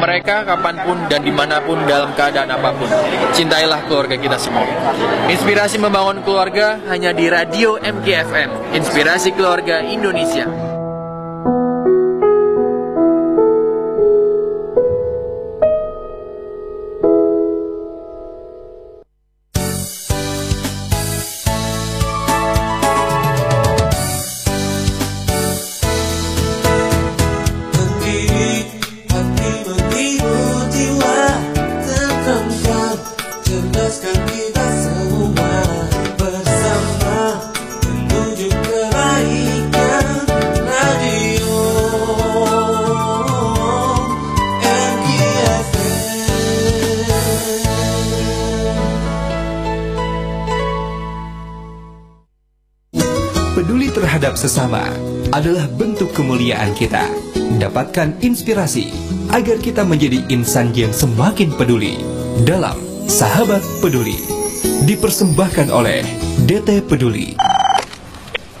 mereka kapan pun dan di mana pun dalam keadaan apa pun. Cintailah keluarga kita semua. Inspirasi membangun keluarga hanya di Radio MKFM, Inspirasi Keluarga Indonesia. Dapatkan inspirasi agar kita menjadi insan yang semakin peduli dalam Sahabat Peduli. Dipersembahkan oleh DT Peduli.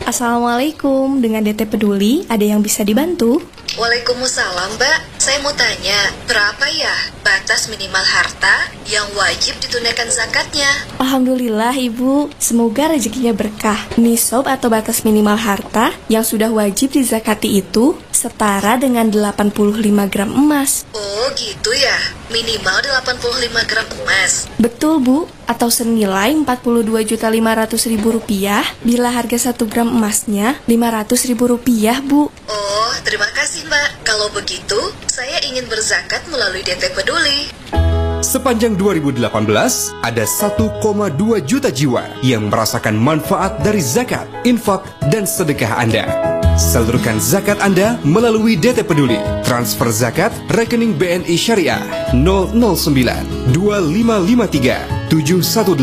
Assalamualaikum, dengan DT Peduli, ada yang bisa dibantu? Waalaikumsalam Mbak, saya mau tanya, berapa ya batas minimal harta yang wajib ditunaikan zakatnya? Alhamdulillah Ibu, semoga rezekinya berkah. Nisab atau batas minimal harta yang sudah wajib dizakati itu setara dengan 85 gram emas. Oh gitu ya, minimal 85 gram emas. Betul Bu, atau senilai 42.500.000 rupiah bila harga 1 gram emasnya 500.000 rupiah Bu. Oh, terima kasih Mbak. Kalau begitu, saya ingin berzakat melalui DT Peduli. Sepanjang 2018, ada 1,2 juta jiwa yang merasakan manfaat dari zakat, infak, dan sedekah Anda. Salurkan zakat Anda melalui DT Peduli. Transfer zakat rekening BNI Syariah 009 2553 718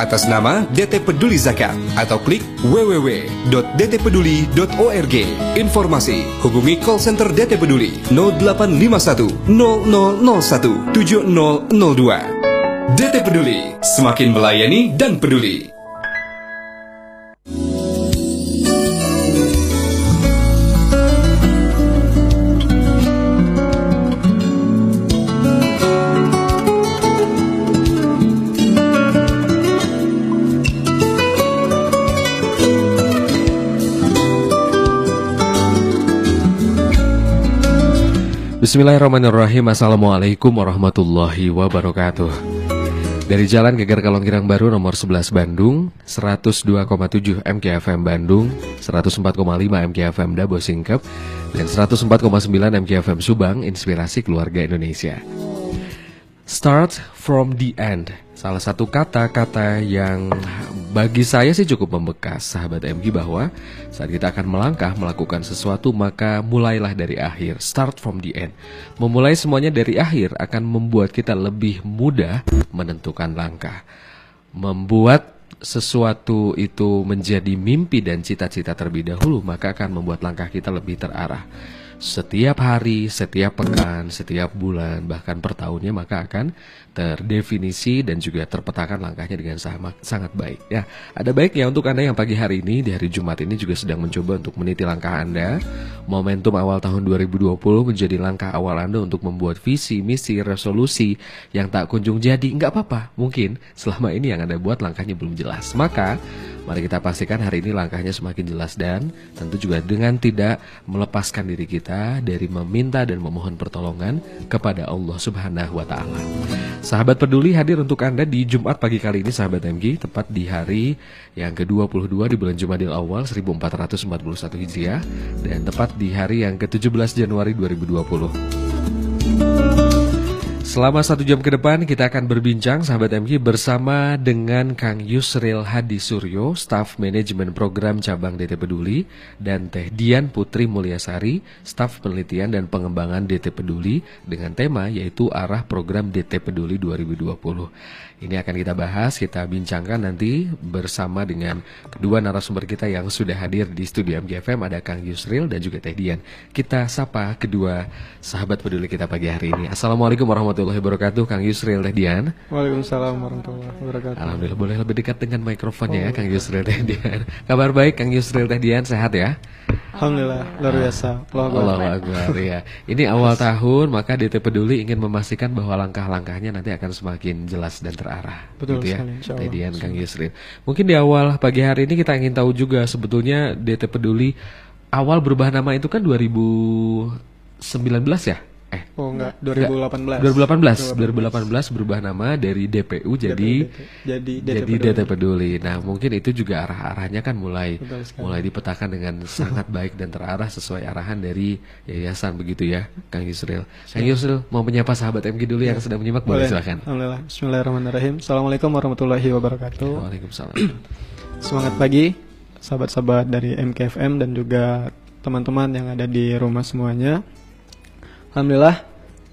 atas nama DT Peduli Zakat atau klik www.dtpeduli.org. Informasi hubungi call center DT Peduli 0851 0001 7002. DT Peduli semakin melayani dan peduli. Bismillahirrahmanirrahim. Assalamualaikum warahmatullahi wabarakatuh. Dari Jalan Geger Kalonggirang Baru nomor 11 Bandung 102,7 MKFM Bandung 104,5 MKFM Dabo Singkep Dan 104,9 MKFM Subang Inspirasi Keluarga Indonesia. Start from the end Salah satu kata-kata yang bagi saya sih cukup membekas sahabat MG bahwa saat kita akan melangkah melakukan sesuatu maka mulailah dari akhir Start from the end. Memulai semuanya dari akhir akan membuat kita lebih mudah menentukan langkah. Membuat sesuatu itu menjadi mimpi dan cita-cita terlebih dahulu maka akan membuat langkah kita lebih terarah setiap hari, setiap pekan, setiap bulan, bahkan per tahunnya maka akan terdefinisi dan juga terpetakan langkahnya dengan sangat, baik. Ya, ada baiknya untuk Anda yang pagi hari ini di hari Jumat ini juga sedang mencoba untuk meniti langkah Anda. Momentum awal tahun 2020 menjadi langkah awal Anda untuk membuat visi, misi, resolusi yang tak kunjung jadi. Nggak apa-apa, mungkin selama ini yang Anda buat langkahnya belum jelas. Maka Mari kita pastikan hari ini langkahnya semakin jelas dan tentu juga dengan tidak melepaskan diri kita dari meminta dan memohon pertolongan kepada Allah Subhanahu wa taala. Sahabat peduli hadir untuk Anda di Jumat pagi kali ini sahabat MG tepat di hari yang ke-22 di bulan Jumadil Awal 1441 Hijriah dan tepat di hari yang ke-17 Januari 2020. Selama satu jam ke depan kita akan berbincang sahabat MG bersama dengan Kang Yusril Hadi Suryo, staf manajemen program cabang DT Peduli dan Teh Dian Putri Mulyasari, staf penelitian dan pengembangan DT Peduli dengan tema yaitu arah program DT Peduli 2020. Ini akan kita bahas, kita bincangkan nanti bersama dengan kedua narasumber kita yang sudah hadir di studio MGFM ada Kang Yusril dan juga Teh Dian. Kita sapa kedua sahabat peduli kita pagi hari ini. Assalamualaikum warahmatullahi wabarakatuh, Kang Yusril Teh Dian. Waalaikumsalam warahmatullahi wabarakatuh. Alhamdulillah boleh lebih dekat dengan mikrofonnya ya Kang Yusril Teh Dian. Kabar baik Kang Yusril Teh Dian sehat ya? Alhamdulillah, luar biasa. Allah Akbar ya. Ini awal tahun maka DT Peduli ingin memastikan bahwa langkah-langkahnya nanti akan semakin jelas dan terarah. Betul gitu ya. sekali. Tedian Kang Yusril. Mungkin di awal pagi hari ini kita ingin tahu juga sebetulnya DT Peduli awal berubah nama itu kan 2019 ya? Eh Oh enggak, 2018. 2018 2018 berubah nama dari DPU jadi Jadi DT jadi. DT Peduli. Nah, mungkin itu juga arah-arahnya kan mulai mulai dipetakan dengan sangat baik dan terarah sesuai arahan dari yayasan begitu ya, Kang Yusril. Kang Yusril mau menyapa sahabat MG dulu yang sedang menyimak boleh Boleh. silakan. Alhamdulillah. Bismillahirrahmanirrahim. Assalamualaikum warahmatullahi wabarakatuh. Waalaikumsalam. Semangat pagi, sahabat-sahabat dari MKFM dan juga teman-teman yang ada di rumah semuanya. Alhamdulillah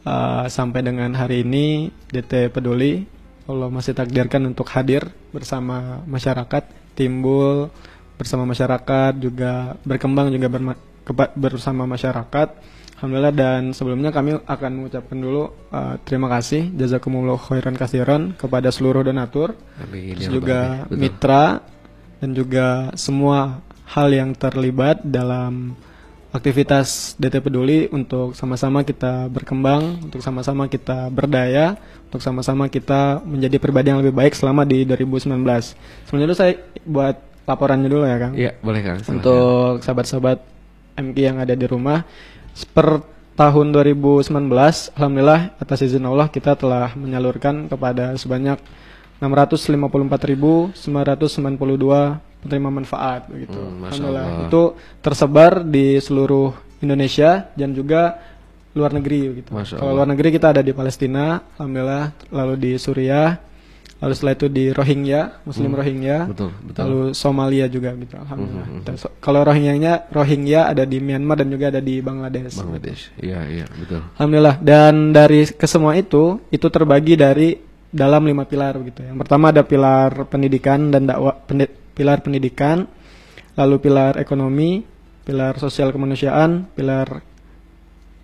uh, sampai dengan hari ini DT Peduli Allah masih takdirkan untuk hadir bersama masyarakat, timbul bersama masyarakat juga berkembang juga berma- bersama masyarakat. Alhamdulillah dan sebelumnya kami akan mengucapkan dulu uh, terima kasih jazakumullah khairan kasiran kepada seluruh donatur Amin terus ya juga Rabbal Alamin. Betul. mitra dan juga semua hal yang terlibat dalam aktivitas DT Peduli untuk sama-sama kita berkembang, untuk sama-sama kita berdaya, untuk sama-sama kita menjadi pribadi yang lebih baik selama di 2019. Sebenarnya dulu saya buat laporannya dulu ya Kang. Iya, boleh Kang. Untuk sahabat-sahabat MK yang ada di rumah, per tahun 2019, alhamdulillah atas izin Allah kita telah menyalurkan kepada sebanyak 654.992 penerima manfaat begitu. Hmm, alhamdulillah Allah. itu tersebar di seluruh Indonesia dan juga luar negeri begitu. Kalau luar negeri kita ada di Palestina, alhamdulillah, lalu di Suriah, lalu setelah itu di Rohingya, Muslim Rohingya, Hmm. Betul, betul. lalu Somalia juga gitu, alhamdulillah. Mhm, Dan so- kalau Rohingyanya, Rohingya ada di Myanmar dan juga ada di Bangladesh. Bangladesh. Iya, iya, betul. Alhamdulillah. Dan dari kesemua itu, itu terbagi dari dalam lima pilar begitu. Yang pertama ada pilar pendidikan dan dakwah, pilar pendidikan, lalu pilar ekonomi, pilar sosial kemanusiaan, pilar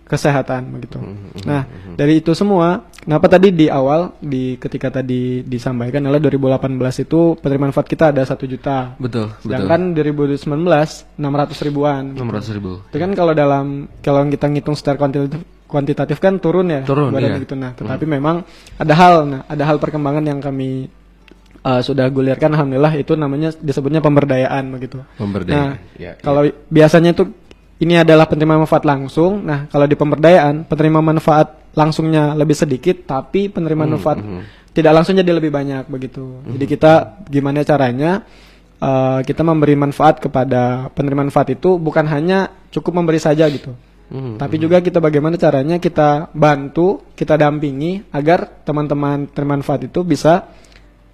kesehatan begitu. Nah, dari itu semua, kenapa tadi di awal di ketika tadi disampaikan adalah 2018 itu penerimaan manfaat kita ada satu juta. Betul, betul. Sedangkan 2019 600 ribuan. 600 ribu. Itu kan kalau dalam kalau kita ngitung secara kuantitatif, kuantitatif kan turun ya. Turun, iya. gitu. Nah, tetapi memang ada hal, nah ada hal perkembangan yang kami uh, sudah gulirkan. Alhamdulillah itu namanya disebutnya pemberdayaan begitu. Pemberdayaan. Nah, Ya, kalau biasanya itu ini adalah penerima manfaat langsung. Nah, kalau di pemberdayaan penerima manfaat langsungnya lebih sedikit, tapi penerima Hmm, manfaat tidak langsung jadi lebih banyak begitu. Jadi kita gimana caranya uh, kita memberi manfaat kepada penerima manfaat itu bukan hanya cukup memberi saja gitu. Hmm, Tapi juga kita bagaimana caranya kita bantu, kita dampingi agar teman-teman penerima manfaat itu bisa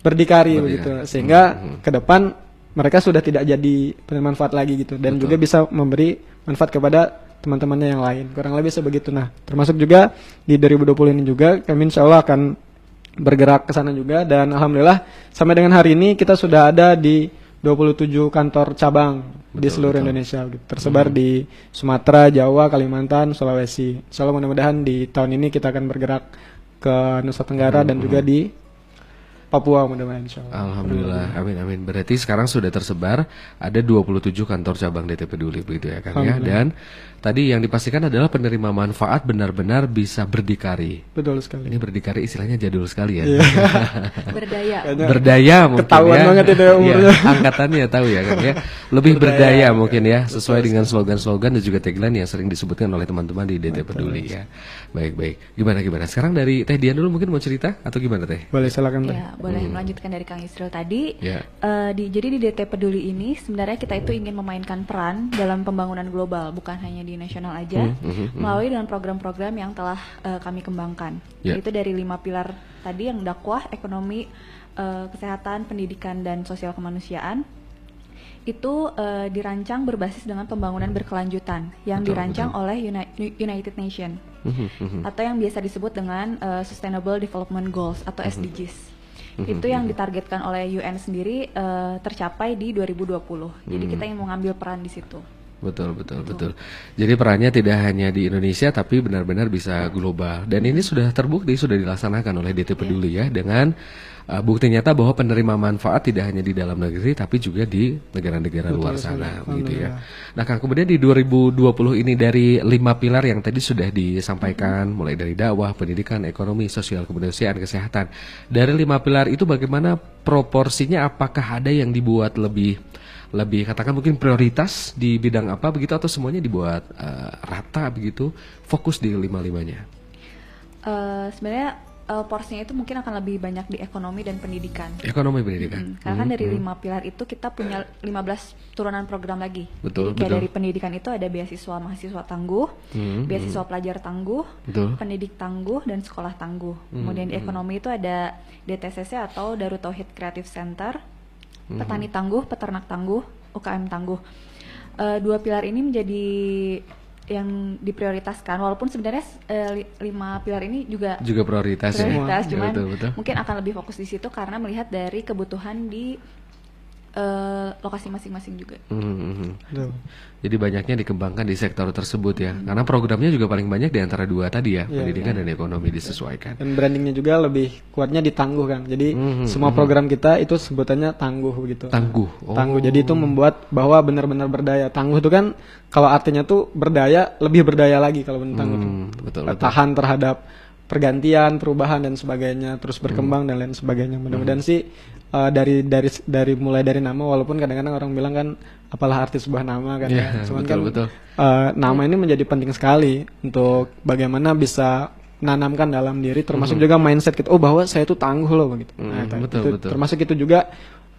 berdikari begitu. Sehingga ke depan mereka sudah tidak jadi penerima manfaat lagi gitu dan juga bisa memberi manfaat kepada teman-temannya yang lain. Kurang lebih sebegitu. Nah, termasuk juga di 2020 ini juga kami insya Allah akan bergerak ke sana juga dan alhamdulillah sampai dengan hari ini kita sudah ada di 27 kantor cabang di seluruh Indonesia gitu. tersebar di Sumatera, Jawa, Kalimantan, Sulawesi. Insya Allah mudah-mudahan di tahun ini kita akan bergerak ke Nusa Tenggara dan juga di Papua mudah-mudahan insya Allah. Alhamdulillah, amin amin. Berarti sekarang sudah tersebar ada 27 kantor cabang DT Peduli begitu ya Kang ya. Dan tadi yang dipastikan adalah penerima manfaat benar-benar bisa berdikari. Betul sekali. Ini berdikari istilahnya jadul sekali ya. berdaya berdaya mungkin Ketahuan ya. banget itu ya umurnya. Iya, angkatannya tahu ya kan ya. Lebih berdaya, mungkin ya sesuai dengan slogan-slogan dan juga tagline yang sering disebutkan oleh teman-teman di DT Peduli ya. Baik-baik. Gimana gimana? Sekarang dari Teh Dian dulu mungkin mau cerita atau gimana Teh? Boleh silakan Teh. Ya, boleh melanjutkan dari Kang Isril tadi. Ya. Eh, di, jadi di DT Peduli ini sebenarnya kita itu ingin memainkan peran dalam pembangunan global, bukan hanya di nasional aja, melalui dengan program-program yang telah eh, kami kembangkan. Ya. Itu dari lima pilar tadi yang dakwah, ekonomi, eh, kesehatan, pendidikan dan sosial kemanusiaan. Itu eh, dirancang berbasis dengan pembangunan berkelanjutan yang Betul, dirancang oleh Uni- United Nation atau yang biasa disebut dengan eh, Sustainable Development Goals atau SDGs. Itu yang ditargetkan oleh UN sendiri eh, tercapai di 2020. Jadi kita ingin mengambil peran di situ. Betul, betul, betul. Jadi perannya tidak hanya di Indonesia tapi benar-benar bisa global. Dan ini sudah terbukti sudah dilaksanakan oleh DT Peduli ya dengan uh, bukti nyata bahwa penerima manfaat tidak hanya di dalam negeri tapi juga di negara-negara luar sana begitu ya. Nah, Kang kemudian di 2020 ini dari lima pilar yang tadi sudah disampaikan mulai dari dakwah, pendidikan, ekonomi, sosial, kemanusiaan, kesehatan. Dari lima pilar itu bagaimana proporsinya apakah ada yang dibuat lebih lebih katakan mungkin prioritas di bidang apa begitu atau semuanya dibuat eh, rata begitu fokus di lima-limanya Eh, sebenarnya eh, porsinya itu mungkin akan lebih banyak di ekonomi dan pendidikan. ekonomi pendidikan Hmm, karena kan dari lima pilar itu kita punya 15 turunan program lagi. Betul, Jadi betul. dari pendidikan itu ada beasiswa mahasiswa tangguh, Hmm, beasiswa pelajar tangguh, Betul. pendidik tangguh dan sekolah tangguh. Kemudian di ekonomi itu ada DTCC atau Darut Tauhid Creative Center, petani tangguh, peternak tangguh, UKM tangguh. Eh, dua pilar ini menjadi yang diprioritaskan walaupun sebenarnya eh, li- lima pilar ini juga juga prioritas, ya prioritas Ya, cuman betul, betul. mungkin akan lebih fokus di situ karena melihat dari kebutuhan di eh, lokasi masing-masing juga. Hmm, hmm, hmm. Jadi banyaknya dikembangkan di sektor tersebut ya, karena programnya juga paling banyak di antara dua tadi ya, Iya, pendidikan dan ekonomi disesuaikan. Dan brandingnya juga lebih kuatnya di tangguh kan. Jadi semua program kita itu sebutannya tangguh begitu. Tangguh. Oh. Tangguh. Jadi itu membuat bahwa benar-benar berdaya. Tangguh itu kan kalau artinya tuh berdaya, lebih berdaya lagi kalau benar tangguh. Hmm, betul, betul. Tahan terhadap pergantian, perubahan dan sebagainya, terus berkembang dan lain sebagainya. Mudah-mudahan Hmm. sih uh, dari dari dari mulai dari nama walaupun kadang-kadang orang bilang kan apalah arti sebuah nama kan Iya, ya. Cuman betul, kan betul. uh, nama ini menjadi penting sekali untuk bagaimana bisa menanamkan dalam diri termasuk juga mindset kita oh bahwa saya tuh tangguh loh begitu. Nah, Hmm, itu- betul, itu betul. termasuk itu juga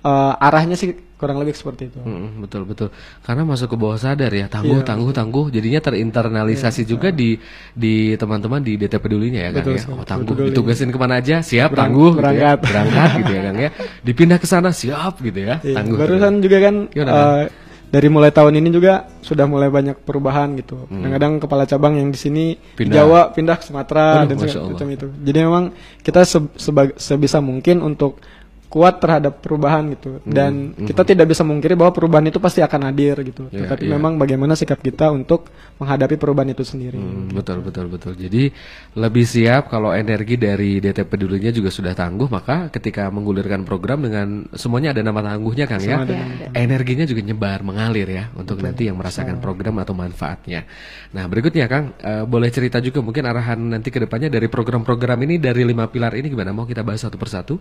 uh, arahnya sih kurang lebih seperti itu. Mm, betul betul karena masuk ke bawah sadar ya tangguh Iya. tangguh tangguh jadinya terinternalisasi juga di di teman-teman di DT pedulinya ya Kang Betul ya sekali, oh tangguh peduli. ditugasin ke mana aja siap Berang- tangguh gitu ya. berangkat. berangkat gitu ya Kang ya dipindah ke sana siap gitu ya Iya, tangguh Barusan juga kan Gimana, uh, dari mulai tahun ini juga sudah mulai banyak perubahan gitu. Kadang-kadang kepala cabang yang di sini Hmm. Pindah. Jawa pindah ke Sumatera Aduh, dan macam itu. Jadi memang kita se- sebisa mungkin untuk kuat terhadap perubahan gitu dan kita tidak bisa mungkiri bahwa perubahan itu pasti akan hadir gitu. Hmm, Iya, Tetapi iya. memang bagaimana sikap kita untuk menghadapi perubahan itu sendiri. Hmm, betul betul betul. Jadi lebih siap kalau energi dari DT pedulinya juga sudah tangguh, maka ketika menggulirkan program dengan semuanya ada nama tangguhnya Kang ya. Semua Energinya juga nyebar mengalir ya untuk nanti yang merasakan program atau manfaatnya. Nah, berikutnya Kang, eh, boleh cerita juga mungkin arahan nanti ke depannya dari program-program ini dari lima pilar ini gimana? Mau kita bahas satu persatu?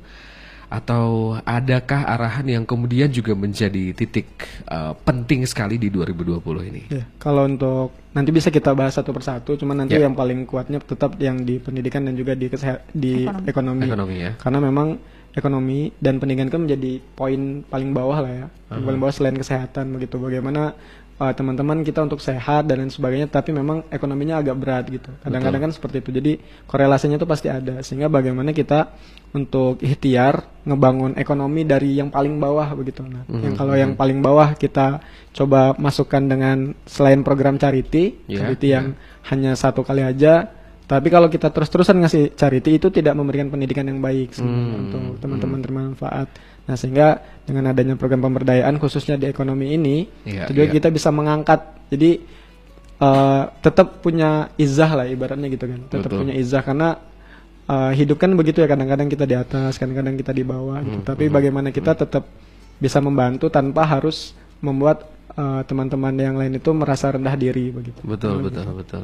Atau adakah arahan yang kemudian juga menjadi titik eh, penting sekali di 2020 ini? Ya, kalau untuk nanti bisa kita bahas satu persatu, cuman nanti Ya. yang paling kuatnya tetap yang di pendidikan dan juga di kesehat di Ekonomi. ekonomi. Ekonomi ya. Karena memang ekonomi dan pendidikan kan menjadi poin paling bawah lah ya, Yang paling bawah selain kesehatan begitu. Bagaimana uh, teman-teman kita untuk sehat dan lain sebagainya, tapi memang ekonominya agak berat gitu. Kadang-kadang kan seperti itu. Jadi korelasinya itu pasti ada. Sehingga bagaimana kita untuk ikhtiar ngebangun ekonomi dari yang paling bawah begitu. Nah, yang kalau yang paling bawah kita coba masukkan dengan selain program charity, Ya, charity yang hanya satu kali aja. Tapi kalau kita terus-terusan ngasih charity itu tidak memberikan pendidikan yang baik sebenarnya untuk teman-teman bermanfaat. Nah sehingga dengan adanya program pemberdayaan khususnya di ekonomi ini, itu juga iya. kita bisa mengangkat. Jadi eh, tetap punya izah lah ibaratnya gitu kan, tetap Betul. punya izah karena eh, hidup kan begitu ya kadang-kadang kita di atas, kadang-kadang kita di bawah. gitu. Hmm, Tapi bagaimana kita tetap bisa membantu tanpa harus membuat eh, teman-teman yang lain itu merasa rendah diri begitu. Betul, betul, betul.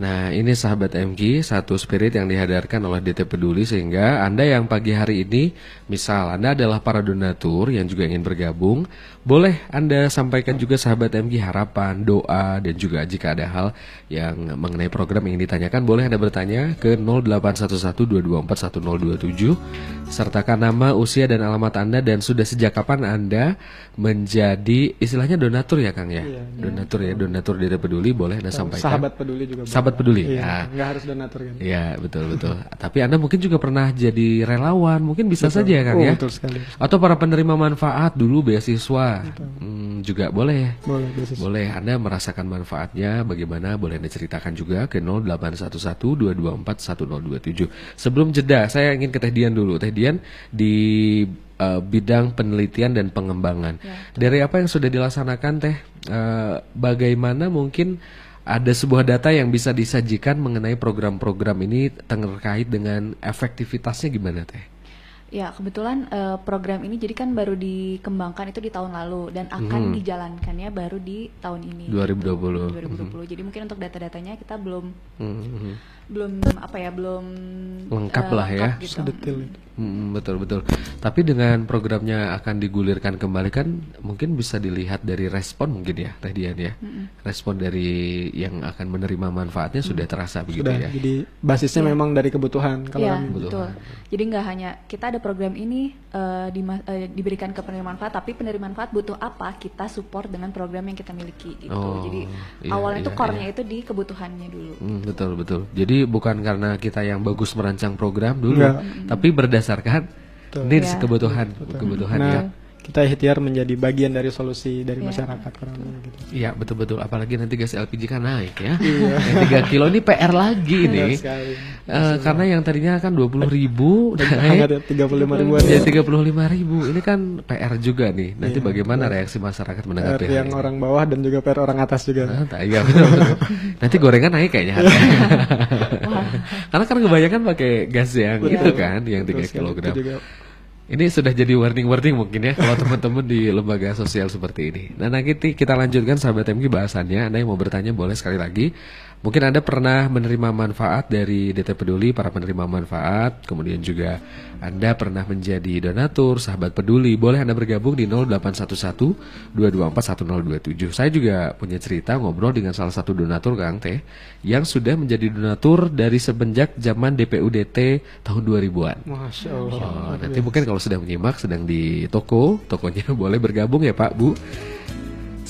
Nah, ini sahabat MG, satu spirit yang dihadarkan oleh DT Peduli sehingga Anda yang pagi hari ini, misal Anda adalah para donatur yang juga ingin bergabung, boleh Anda sampaikan juga sahabat MG harapan, doa, dan juga jika ada hal yang mengenai program yang ingin ditanyakan, boleh Anda bertanya ke 081122411027 sertakan nama, usia, dan alamat Anda dan sudah sejak kapan Anda menjadi istilahnya donatur ya Kang ya? Iya, donatur ya, donatur DT Peduli boleh Anda sampaikan. Sahabat peduli juga. boleh. Sahabat peduli. Iya, Ya. nggak harus donatur kan. Iya, betul betul. Tapi Anda mungkin juga pernah jadi relawan, mungkin bisa saja ya Kang Oh, ya. betul sekali. Atau para penerima manfaat dulu beasiswa. Hmm, juga boleh. Boleh, beasiswa. Boleh Anda merasakan manfaatnya bagaimana boleh Anda ceritakan juga ke 081122411027. Sebelum jeda, saya ingin ke Teh Dian dulu. Teh Dian di eh, bidang penelitian dan pengembangan. Ya, Dari apa yang sudah dilaksanakan Teh eh, bagaimana mungkin ada sebuah data yang bisa disajikan mengenai program-program ini terkait dengan efektivitasnya gimana teh? Ya, kebetulan eh, program ini jadi kan baru dikembangkan itu di tahun lalu dan akan dijalankannya baru di tahun ini. 2020. gitu. 2020. Jadi mungkin untuk data-datanya kita belum Mhm. Belum apa ya, belum Lengkap eh, lah ya. gitu. Sedetil itu. Hmm, betul betul. Tapi dengan programnya akan digulirkan kembali kan mungkin bisa dilihat dari respon mungkin ya Teh Dian ya. Respon dari yang akan menerima manfaatnya sudah terasa begitu Sudah. ya. Jadi basisnya memang dari kebutuhan kalau Iya, kami. betul. Jadi nggak hanya kita ada program ini eh, dima- eh, diberikan ke penerima manfaat, tapi penerima manfaat butuh apa kita support dengan program yang kita miliki gitu. Oh, Jadi iya, awalnya iya, itu core-nya iya. itu di kebutuhannya dulu. Hmm, betul betul. Jadi bukan karena kita yang bagus merancang program dulu, Enggak. tapi berdasarkan Betul. needs Ya. kebutuhan kebutuhan Nah, ya. Kita ikhtiar menjadi bagian dari solusi dari Iya. masyarakat kurang lebih gitu. Iya betul betul. Apalagi nanti gas LPG kan naik ya. Yang 3 kilo ini PR lagi nih. sekali. Eh, karena yang tadinya kan 20 ribu Hangat ya 35 ribuan jadi ya. 35 ribu. Ini kan PR juga nih. Nanti Iya, bagaimana reaksi masyarakat PR menanggapi hal yang ini? orang bawah dan juga PR orang atas juga. Ah, tak- Iya betul, betul. Nanti gorengan naik kayaknya. Karena kan kebanyakan pakai gas yang Betul. itu kan, yang 3 Betul sekali. kilogram. Ini sudah jadi warning-warning mungkin ya kalau teman-teman di lembaga sosial seperti ini. Nah, nanti kita lanjutkan sahabat MG bahasannya. Anda yang mau bertanya boleh sekali lagi. Mungkin Anda pernah menerima manfaat dari DT Peduli, para penerima manfaat. Kemudian juga Anda pernah menjadi donatur, sahabat peduli. Boleh Anda bergabung di 0811 224 1027. Saya juga punya cerita ngobrol dengan salah satu donatur Kang Teh yang sudah menjadi donatur dari semenjak zaman DPUDT tahun 2000-an. Masya Allah. Oh, nanti mungkin kalau sedang menyimak sedang di toko, tokonya boleh bergabung ya Pak Bu.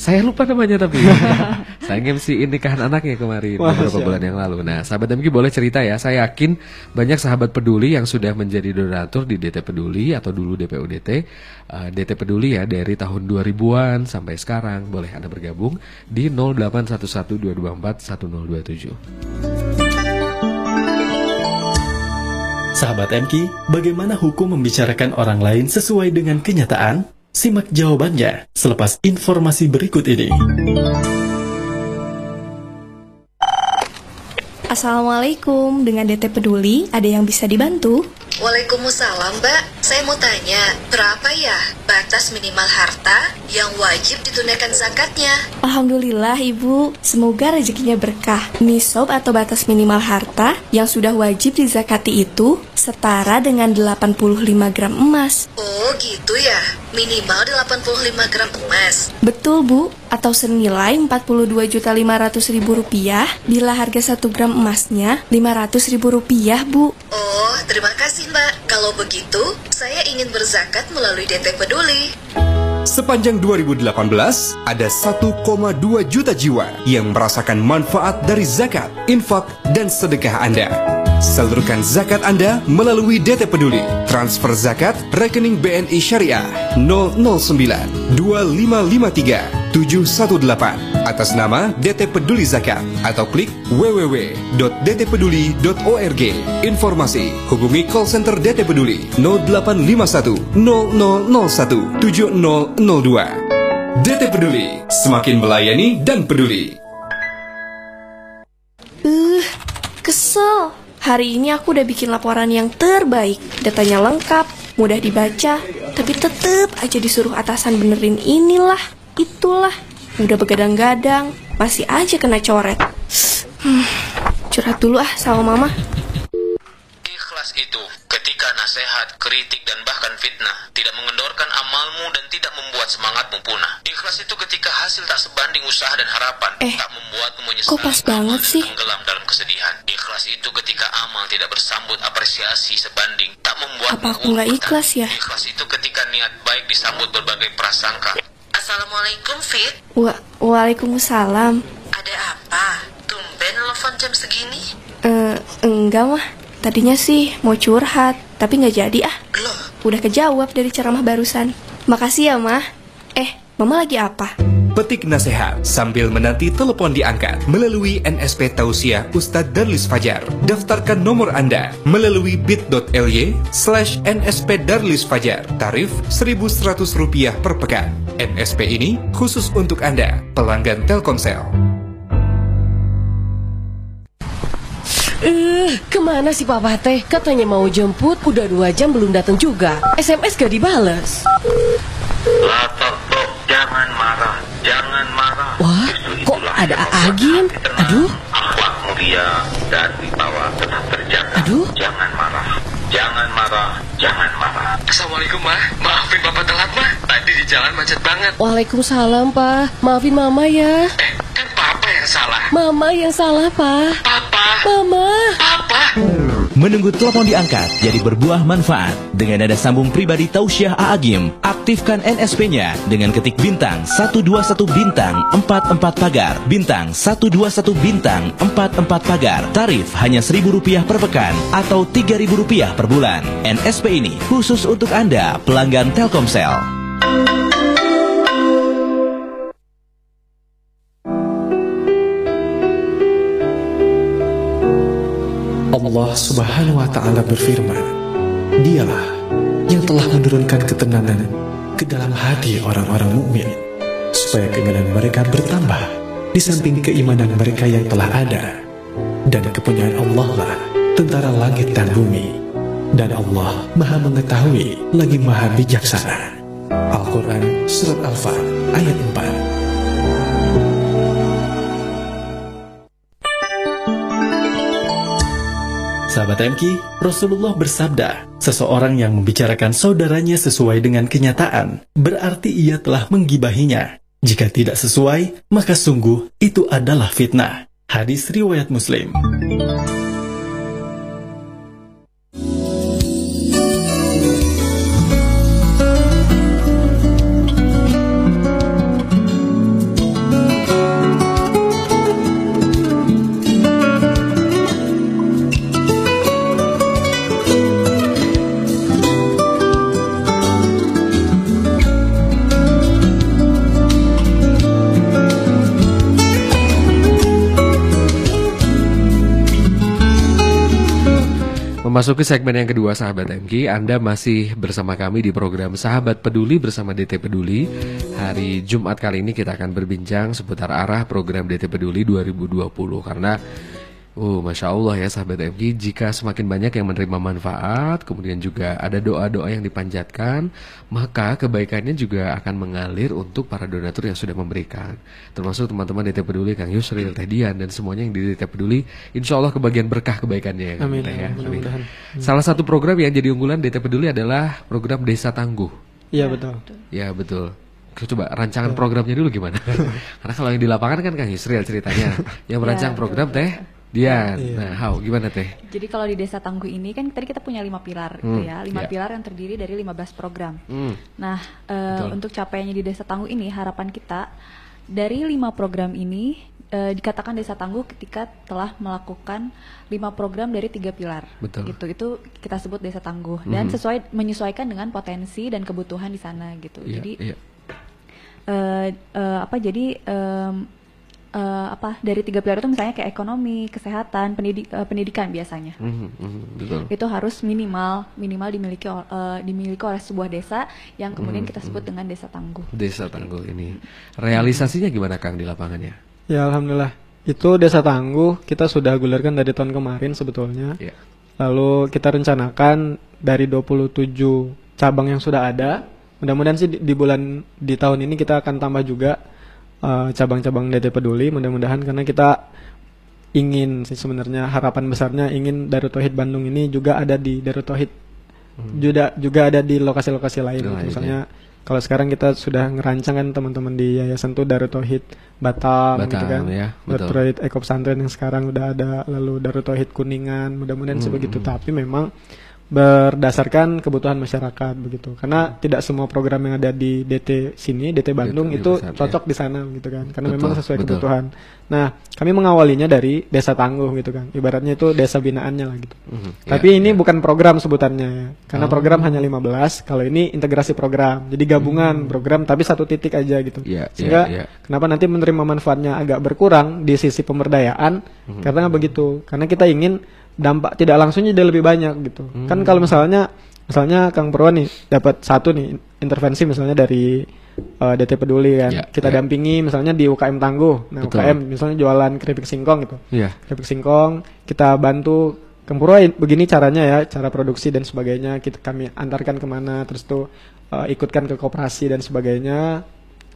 Saya lupa namanya tapi saya MC nikahan anaknya kemarin Wah, beberapa siap. bulan yang lalu. Nah, sahabat MG boleh cerita ya. Saya yakin banyak sahabat peduli yang sudah menjadi donatur di DT Peduli atau dulu DPUDT, eh, DT Peduli ya dari tahun 2000-an sampai sekarang. Boleh Anda bergabung di 08112241 1027. Sahabat MK, bagaimana hukum membicarakan orang lain sesuai dengan kenyataan? Simak jawabannya selepas informasi berikut ini. Assalamualaikum, dengan DT Peduli, ada yang bisa dibantu? Waalaikumsalam, Mbak. Saya mau tanya, berapa ya batas minimal harta yang wajib ditunaikan zakatnya? Alhamdulillah Ibu, semoga rezekinya berkah. Nisab atau batas minimal harta yang sudah wajib dizakati itu setara dengan 85 gram emas. Oh, gitu ya. Minimal 85 gram emas. Betul Bu, atau senilai 42.500.000 rupiah bila harga 1 gram emasnya 500.000 rupiah Bu. Oh, terima kasih, Mbak. Kalau begitu, saya ingin berzakat melalui DT Peduli. Sepanjang 2018, ada 1,2 juta jiwa yang merasakan manfaat dari zakat, infak, dan sedekah Anda. Salurkan zakat Anda melalui DT Peduli. Transfer zakat rekening BNI Syariah 009 2553 718 atas nama DT Peduli Zakat atau klik www.dtpeduli.org. Informasi hubungi call center DT Peduli 0851 0001 7002. DT Peduli semakin melayani dan peduli. Uh, kesel. Hari ini aku udah bikin laporan yang terbaik. Datanya lengkap, mudah dibaca, tapi tetep aja disuruh atasan benerin inilah, itulah. Udah begadang-gadang, masih aja kena coret. Hmm, curhat dulu ah sama mama. Ikhlas itu ketika nasihat, kritik, dan bahkan fitnah tidak mengendorkan amalmu dan tidak membuat semangatmu punah. Ikhlas itu ketika hasil tak sebanding usaha dan harapan, Eh, tak membuatmu menyesal, kok pas banget sih? tenggelam dalam kesedihan. Ikhlas itu ketika amal tidak bersambut apresiasi sebanding, tak membuat Apa aku nggak ikhlas ya? Ikhlas itu ketika niat baik disambut berbagai prasangka. Assalamualaikum, Fit. Wa Waalaikumsalam. Ada apa? Tumben telepon jam segini? Eh, enggak mah. Tadinya sih mau curhat, tapi nggak jadi ah. Loh, Udah kejawab dari ceramah barusan. Makasih ya, Mah. Eh, Mama lagi apa? Petik nasihat sambil menanti telepon diangkat melalui NSP Tausiah Ustadz Darlis Fajar. Daftarkan nomor Anda melalui bit.ly slash NSP Darlis Fajar. Tarif Rp1.100 per pekan. NSP ini khusus untuk Anda, pelanggan Telkomsel. Eh, ke mana sih Papa teh? Katanya mau jemput, udah dua jam belum datang juga. SMS gak dibales. Lah, tok, tok, jangan jangan marah. Wah, kok ada Agim? Aduh, Akhlak mulia dan wibawa tetap terjaga. Aduh. Jangan marah, jangan marah, jangan marah. Assalamualaikum, Ma. Maafin Bapak telat, Ma. Tadi di jalan macet banget. Waalaikumsalam Pak. Maafin Mama ya. Eh, kan Papa yang salah. Mama yang salah Pak. Papa, Mama. Papa. Menunggu telepon diangkat jadi berbuah manfaat. Dengan nada sambung pribadi Tausiah Aagim, aktifkan NSP-nya dengan ketik bintang 121 bintang 44 pagar. Bintang 121 bintang 44 pagar. Tarif hanya Rp1.000 per pekan atau Rp3.000 per bulan. NSP ini khusus untuk Anda, pelanggan Telkomsel. Allah Subhanahu wa taala berfirman, Dialah yang telah menurunkan ketenangan ke dalam hati orang-orang mukmin supaya keimanan mereka bertambah di samping keimanan mereka yang telah ada. Dan kepunyaan Allah lah tentara langit dan bumi. Dan Allah Maha mengetahui lagi Maha bijaksana. Al-Quran Surat Al-Fat ayat 4 Sahabat MK, Rasulullah bersabda, seseorang yang membicarakan saudaranya sesuai dengan kenyataan, berarti ia telah menggibahinya. Jika tidak sesuai, maka sungguh itu adalah fitnah. Hadis riwayat Muslim. Memasuki segmen yang kedua sahabat MG, Anda masih bersama kami di program Sahabat Peduli bersama DT Peduli. Hari Jumat kali ini kita akan berbincang seputar arah program DT Peduli 2020 karena Oh, masya Allah ya sahabat MG. Jika semakin banyak yang menerima manfaat, kemudian juga ada doa-doa yang dipanjatkan, maka kebaikannya juga akan mengalir untuk para donatur yang sudah memberikan. Termasuk teman-teman DT Peduli, Kang Yusril, Teh Dian, dan semuanya yang di DT Peduli. Insya Allah kebagian berkah kebaikannya ya, Kang Amin, Teh ya. amin. Salah satu program yang jadi unggulan DT Peduli adalah program Desa Tangguh. Iya betul. Ya betul. Coba rancangan programnya dulu gimana? Karena kalau yang di lapangan kan Kang Yusril ceritanya. Yang merancang Ya, program Teh Dian. Iya. Nah, how gimana Teh? Jadi kalau di Desa Tangguh ini kan tadi kita punya lima pilar gitu Hmm, ya, lima ya. pilar yang terdiri dari 15 program. Hmm. Nah, eh, Betul. untuk capaiannya di Desa Tangguh ini harapan kita dari lima program ini eh, dikatakan Desa Tangguh ketika telah melakukan lima program dari tiga pilar. Betul. Gitu itu kita sebut Desa Tangguh dan Mhm. sesuai menyesuaikan dengan potensi dan kebutuhan di sana gitu. Iya, Jadi iya. eh, eh, apa jadi eh, apa dari tiga pilar itu misalnya kayak ekonomi, kesehatan, pendidik, eh, pendidikan biasanya Mhm, mhm, betul. itu harus minimal minimal dimiliki eh, dimiliki oleh sebuah desa yang kemudian Hmm, kita sebut dengan desa tangguh. Desa Tangguh ini. Realisasinya gimana Kang di lapangannya? Ya alhamdulillah. Itu desa tangguh kita sudah gulirkan dari tahun kemarin sebetulnya. Iya. Lalu kita rencanakan dari 27 cabang yang sudah ada. Mudah-mudahan sih di, di bulan di tahun ini kita akan tambah juga eh, cabang-cabang DT Peduli. Mudah-mudahan karena kita ingin sih sebenarnya harapan besarnya ingin Darut Tauhid Bandung ini juga ada di Darut Tauhid juga juga ada di lokasi-lokasi lain. Lain, Misalnya kalau sekarang kita sudah ngerancang kan teman-teman di yayasan tuh Darut Tauhid Batam, gitu Batam, kan. ya, Darut. Tauhid Eko Pesantren yang sekarang udah ada lalu Darut Tauhid Kuningan, mudah-mudahan Hmm, sebegitu hmm. tapi memang berdasarkan kebutuhan masyarakat begitu karena tidak semua program yang ada di DT sini DT Bandung di itu pusat, ya. cocok di sana gitu kan karena Betul, memang sesuai betul. kebutuhan nah kami mengawalinya dari desa tangguh gitu kan ibaratnya itu desa binaannya lah gitu Mhm, tapi ya, ini bukan program sebutannya ya. karena Oh. program hanya 15 kalau ini integrasi program jadi gabungan program tapi satu titik aja gitu Hmm. Iya, sehingga iya, iya. kenapa nanti menerima manfaatnya agak berkurang di sisi pemberdayaan Mhm. karena begitu karena kita ingin dampak tidak langsungnya jadi lebih banyak gitu Hmm. kan kalau misalnya misalnya Kang Purwan nih dapat satu nih intervensi misalnya dari uh, DT Peduli kan Ya, kita ya. dampingi misalnya di UKM Tangguh nah Betul. UKM misalnya jualan keripik singkong gitu Iya. keripik singkong kita bantu Kang Purwan begini caranya ya cara produksi dan sebagainya kita kami antarkan ke mana terus tuh uh, ikutkan ke koperasi dan sebagainya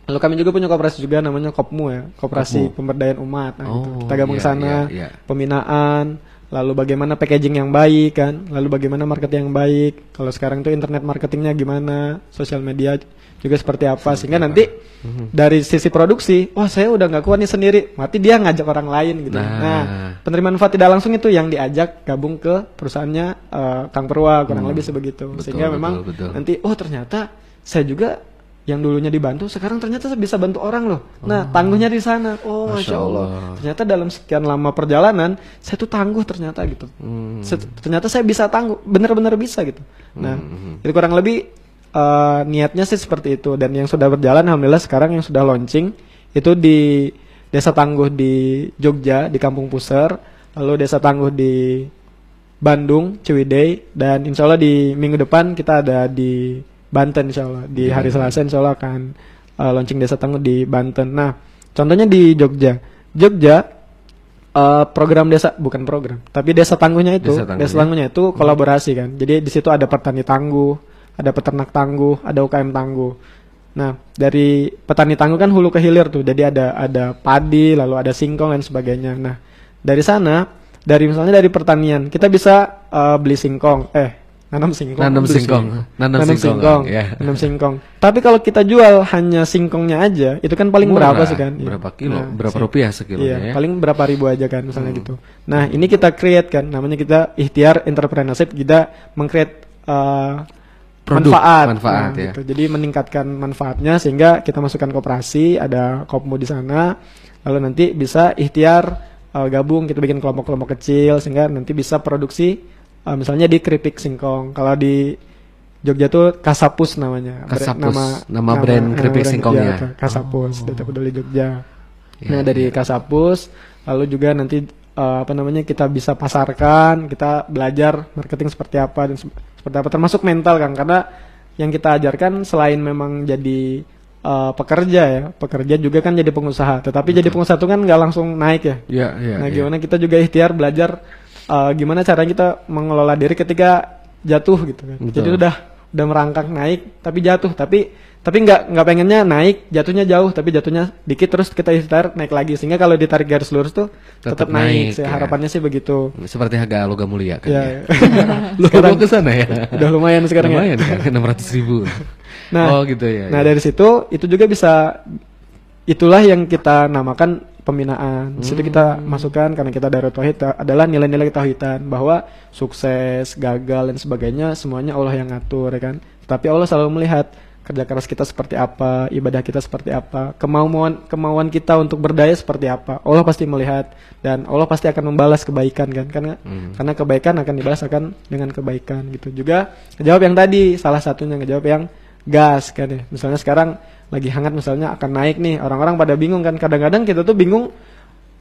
Lalu kami juga punya koperasi juga namanya Kopmu ya, Koperasi Kopmu. Pemberdayaan Umat. Nah, gitu. Oh, Kita gabung iya, ke sana, iya, iya. pembinaan, lalu bagaimana packaging yang baik kan, lalu bagaimana marketing yang baik. Kalau sekarang tuh internet marketingnya gimana, sosial media juga seperti apa, sehingga nanti Mhm. dari sisi produksi, wah saya udah nggak kuat nih sendiri, mati dia ngajak orang lain gitu. Nah. Nah, penerima manfaat tidak langsung itu yang diajak gabung ke perusahaannya eh, Kang Perwa kurang Hmm. lebih sebegitu, Betul, sehingga betul, memang betul. nanti oh ternyata saya juga yang dulunya dibantu sekarang ternyata bisa bantu orang loh. Nah, tangguhnya di sana. Oh, Masya Allah. Allah. Ternyata dalam sekian lama perjalanan saya tuh tangguh ternyata gitu. Hmm. Ternyata saya bisa tangguh, benar-benar bisa gitu. Nah, Hmm. itu kurang lebih eh, niatnya sih seperti itu dan yang sudah berjalan alhamdulillah sekarang yang sudah launching itu di Desa Tangguh di Jogja di Kampung Puser, lalu Desa Tangguh di Bandung, Ciwidey dan insya Allah di minggu depan kita ada di Banten insya Allah di Di hari. Selasa insya Allah akan uh, launching Desa Tangguh di Banten. Nah contohnya di Jogja, Jogja uh, program desa bukan program tapi desa tangguhnya itu Desa desa Tangguhnya. tangguhnya, itu kolaborasi kan. Jadi di situ ada petani tangguh, ada peternak tangguh, ada UKM tangguh. Nah, dari petani tangguh kan hulu ke hilir tuh. Jadi ada ada padi, lalu ada singkong dan sebagainya. Nah, dari sana, dari misalnya dari pertanian, kita bisa uh, beli singkong, eh nanam singkong, Nanam singkong. Nanam singkong, ya. nanam singkong. Tapi kalau kita jual hanya singkongnya aja, itu kan paling Murah. berapa sih kan? Berapa kilo? Nah, Berapa rupiah sekilonya Iya, ya? paling berapa ribu aja kan misalnya Hmm. gitu. Nah, ini kita create kan, namanya kita ikhtiar entrepreneurship, kita meng-create uh, Produk, manfaat, manfaat, Nah, ya. gitu. Jadi meningkatkan manfaatnya sehingga kita masukkan koperasi, ada kopmu di sana, lalu nanti bisa ikhtiar uh, gabung, kita bikin kelompok-kelompok kecil sehingga nanti bisa produksi uh, misalnya di keripik singkong. Kalau di Jogja tuh Kasapus namanya. Bre- Kasapus, nama brand keripik brand- singkongnya. iya, betul. Kasapus, Data Peduli Jogja. Iya, nah dari Kasapus, lalu juga nanti uh, apa namanya kita bisa pasarkan, kita belajar marketing seperti apa dan se- seperti apa, termasuk mental kan, karena yang kita ajarkan selain memang jadi uh, pekerja ya, pekerja juga kan jadi pengusaha. Tetapi jadi pengusaha itu kan nggak langsung naik ya. Iya, iya, nah iya. gimana kita juga ikhtiar belajar uh, gimana cara kita mengelola diri ketika jatuh gitu kan. Betul. Jadi udah udah merangkak naik tapi jatuh tapi tapi nggak nggak pengennya naik jatuhnya jauh tapi jatuhnya dikit terus kita ikhtiar naik lagi sehingga kalau ditarik garis lurus tuh tetap Tetap naik, naik, ya. harapannya sih begitu Seperti harga logam mulia kan Ya, ya. ya. Lu Sekarang- ke sana ya? udah lumayan sekarang ya. lumayan kan, 600 ribu. Nah, oh gitu ya. Nah ya. dari situ itu juga bisa itulah yang kita namakan pembinaan. Di situ kita Hmm. masukkan karena kita dari tauhid ta- adalah nilai-nilai tauhidan bahwa sukses, gagal dan sebagainya semuanya Allah yang ngatur ya kan. Tapi Allah selalu melihat kerja keras kita seperti apa, ibadah kita seperti apa, kemauan kemauan kita untuk berdaya seperti apa. Allah pasti melihat dan Allah pasti akan membalas kebaikan kan karena Hmm. karena kebaikan akan dibalas akan dengan kebaikan gitu. Juga ngejawab yang tadi salah satunya ngejawab yang gas kan ya. Misalnya sekarang lagi hangat misalnya akan naik nih, orang-orang pada bingung kan. Kadang-kadang kita tuh bingung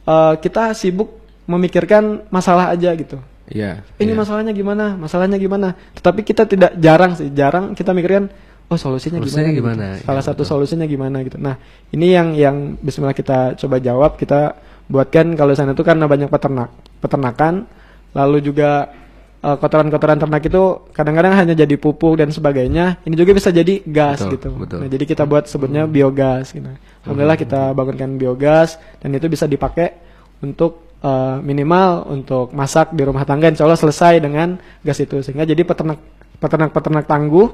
eh, kita sibuk memikirkan masalah aja gitu. Iya. Ini iya. masalahnya gimana? Masalahnya gimana? Tetapi kita tidak jarang sih, jarang kita mikirkan oh solusinya, Solusinya gimana? gimana? gitu. Salah Ya, satu betul. solusinya gimana gitu. Nah, ini yang yang bismillah kita coba jawab, kita buatkan kalau sana itu karena banyak peternak, peternakan, lalu juga kotoran-kotoran ternak itu kadang-kadang hanya jadi pupuk dan sebagainya. Ini juga bisa jadi gas Betul, gitu. betul. Nah, jadi kita buat sebutnya biogas gitu. Alhamdulillah kita bangunkan biogas dan itu bisa dipakai untuk eh, minimal untuk masak di rumah tangga insya Allah selesai dengan gas itu sehingga jadi peternak peternak peternak tangguh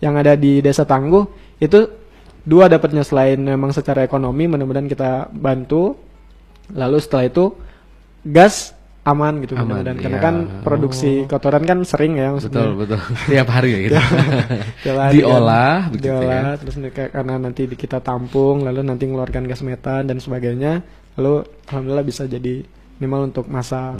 yang ada di desa tangguh itu dua dapatnya selain memang secara ekonomi mudah-mudahan kita bantu lalu setelah itu gas aman gitu Aman, mudah-mudahan karena iya. kan produksi kotoran kan sering ya maksudnya. Betul, betul. Tiap hari ya gitu. Tiap hari Diolah, kan. begitu diolah ya. terus karena nanti kita tampung lalu nanti mengeluarkan gas metan dan sebagainya lalu alhamdulillah bisa jadi minimal untuk masak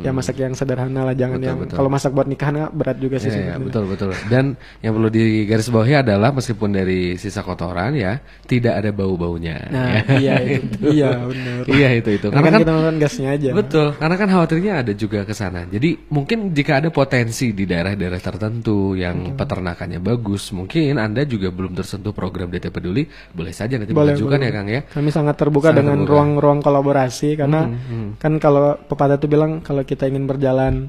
ya masak yang sederhana lah jangan Hmm, Betul, yang kalau masak buat nikahan kan berat juga sih Iya, iya, sebenarnya. betul betul. Dan yang perlu digarisbawahi adalah meskipun dari sisa kotoran ya tidak ada bau-baunya. Nah, ya. iya itu. iya benar. Iya itu itu. Karena kan kita makan gasnya aja. Betul. Karena kan khawatirnya ada juga ke sana. Jadi mungkin jika ada potensi di daerah-daerah tertentu yang peternakannya bagus, mungkin anda juga belum tersentuh program DT Peduli, boleh saja nanti Boleh, mengajukan boleh. ya Kang ya. Kami sangat terbuka Sangat dengan ruang-ruang kolaborasi karena Hmm, hmm. kan kalau pepatah itu bilang kalau kita ingin berjalan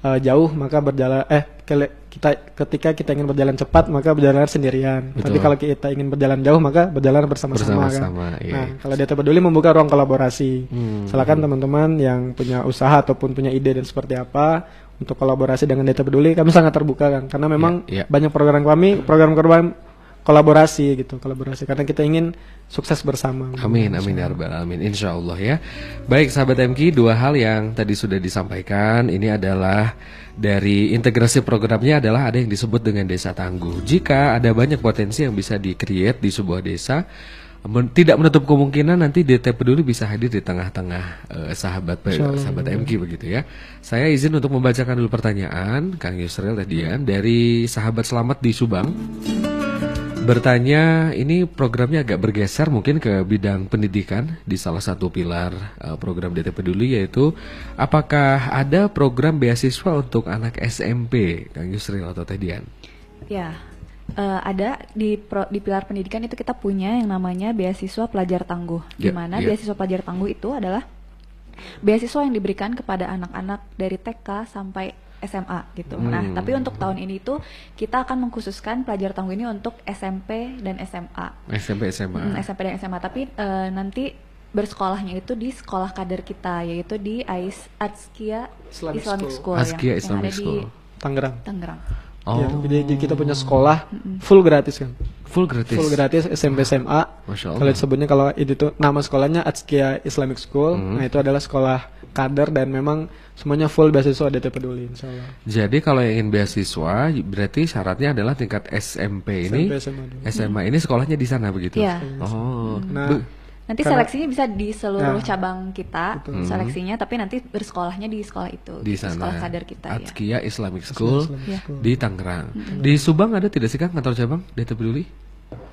eh, jauh maka berjalan eh kele- kita ketika kita ingin berjalan cepat maka berjalan sendirian. Tapi Betul. kalau kita ingin berjalan jauh maka berjalan bersama-sama Bersama-sama, kan. iya. Nah, kalau Data Peduli membuka ruang kolaborasi. Hmm. Silakan teman-teman yang punya usaha ataupun punya ide dan seperti apa untuk kolaborasi dengan Data Peduli kami sangat terbuka kan karena memang Iya, iya. banyak program kami program-program kolaborasi gitu kolaborasi karena kita ingin sukses bersama Amin, amin ya rabbal alamin. Insya Allah ya. Baik sahabat MK, dua hal yang tadi sudah disampaikan. Ini adalah dari integrasi programnya adalah ada yang disebut dengan desa tangguh. Jika ada banyak potensi yang bisa di-create di sebuah desa, men- tidak menutup kemungkinan nanti DT Peduli bisa hadir di tengah-tengah eh, sahabat Allah. sahabat MK begitu ya. Saya izin untuk membacakan dulu pertanyaan Kang Yusril tadi ya dari sahabat selamat di Subang bertanya ini programnya agak bergeser mungkin ke bidang pendidikan di salah satu pilar uh, program DT Peduli yaitu apakah ada program beasiswa untuk anak SMP Kang Yusril atau Teh Dian? Ya, eh, ada di pro- di pilar pendidikan itu kita punya yang namanya beasiswa pelajar tangguh. Di Ya, mana ya. beasiswa pelajar tangguh itu adalah beasiswa yang diberikan kepada anak-anak dari TK sampai SMA gitu. Nah, Hmm. tapi untuk tahun ini itu kita akan mengkhususkan pelajar tangguh ini untuk SMP dan SMA. SMP SMA. Mm, SMP dan SMA, tapi eh, nanti bersekolahnya itu di sekolah kader kita yaitu di AIS Atskia Islamic Islamic, School. School, Askia yang, Islamic yang ada School. di Tangerang. Tangerang. Oh. Ya, jadi, jadi kita punya sekolah full gratis kan. Full gratis. Full gratis SMP SMA. Masya Allah. Kalau disebutnya kalau itu tuh nama sekolahnya Atskia Islamic School. Hmm. Nah itu adalah sekolah kader dan memang semuanya full beasiswa DT Peduli Insya Allah. Jadi kalau yang ingin beasiswa berarti syaratnya adalah tingkat SMP ini SMP, SMA dulu. SMA ini sekolahnya di sana begitu. Iya. Oh. Nah, Be- Nanti Karena- seleksinya bisa di seluruh Nah, cabang kita Betul. seleksinya, tapi nanti bersekolahnya di sekolah itu, di gitu, sana sekolah kader kita ya. Islamic School Iya. di Tangerang. Di Subang ada tidak sih Kang kantor cabang DT Peduli?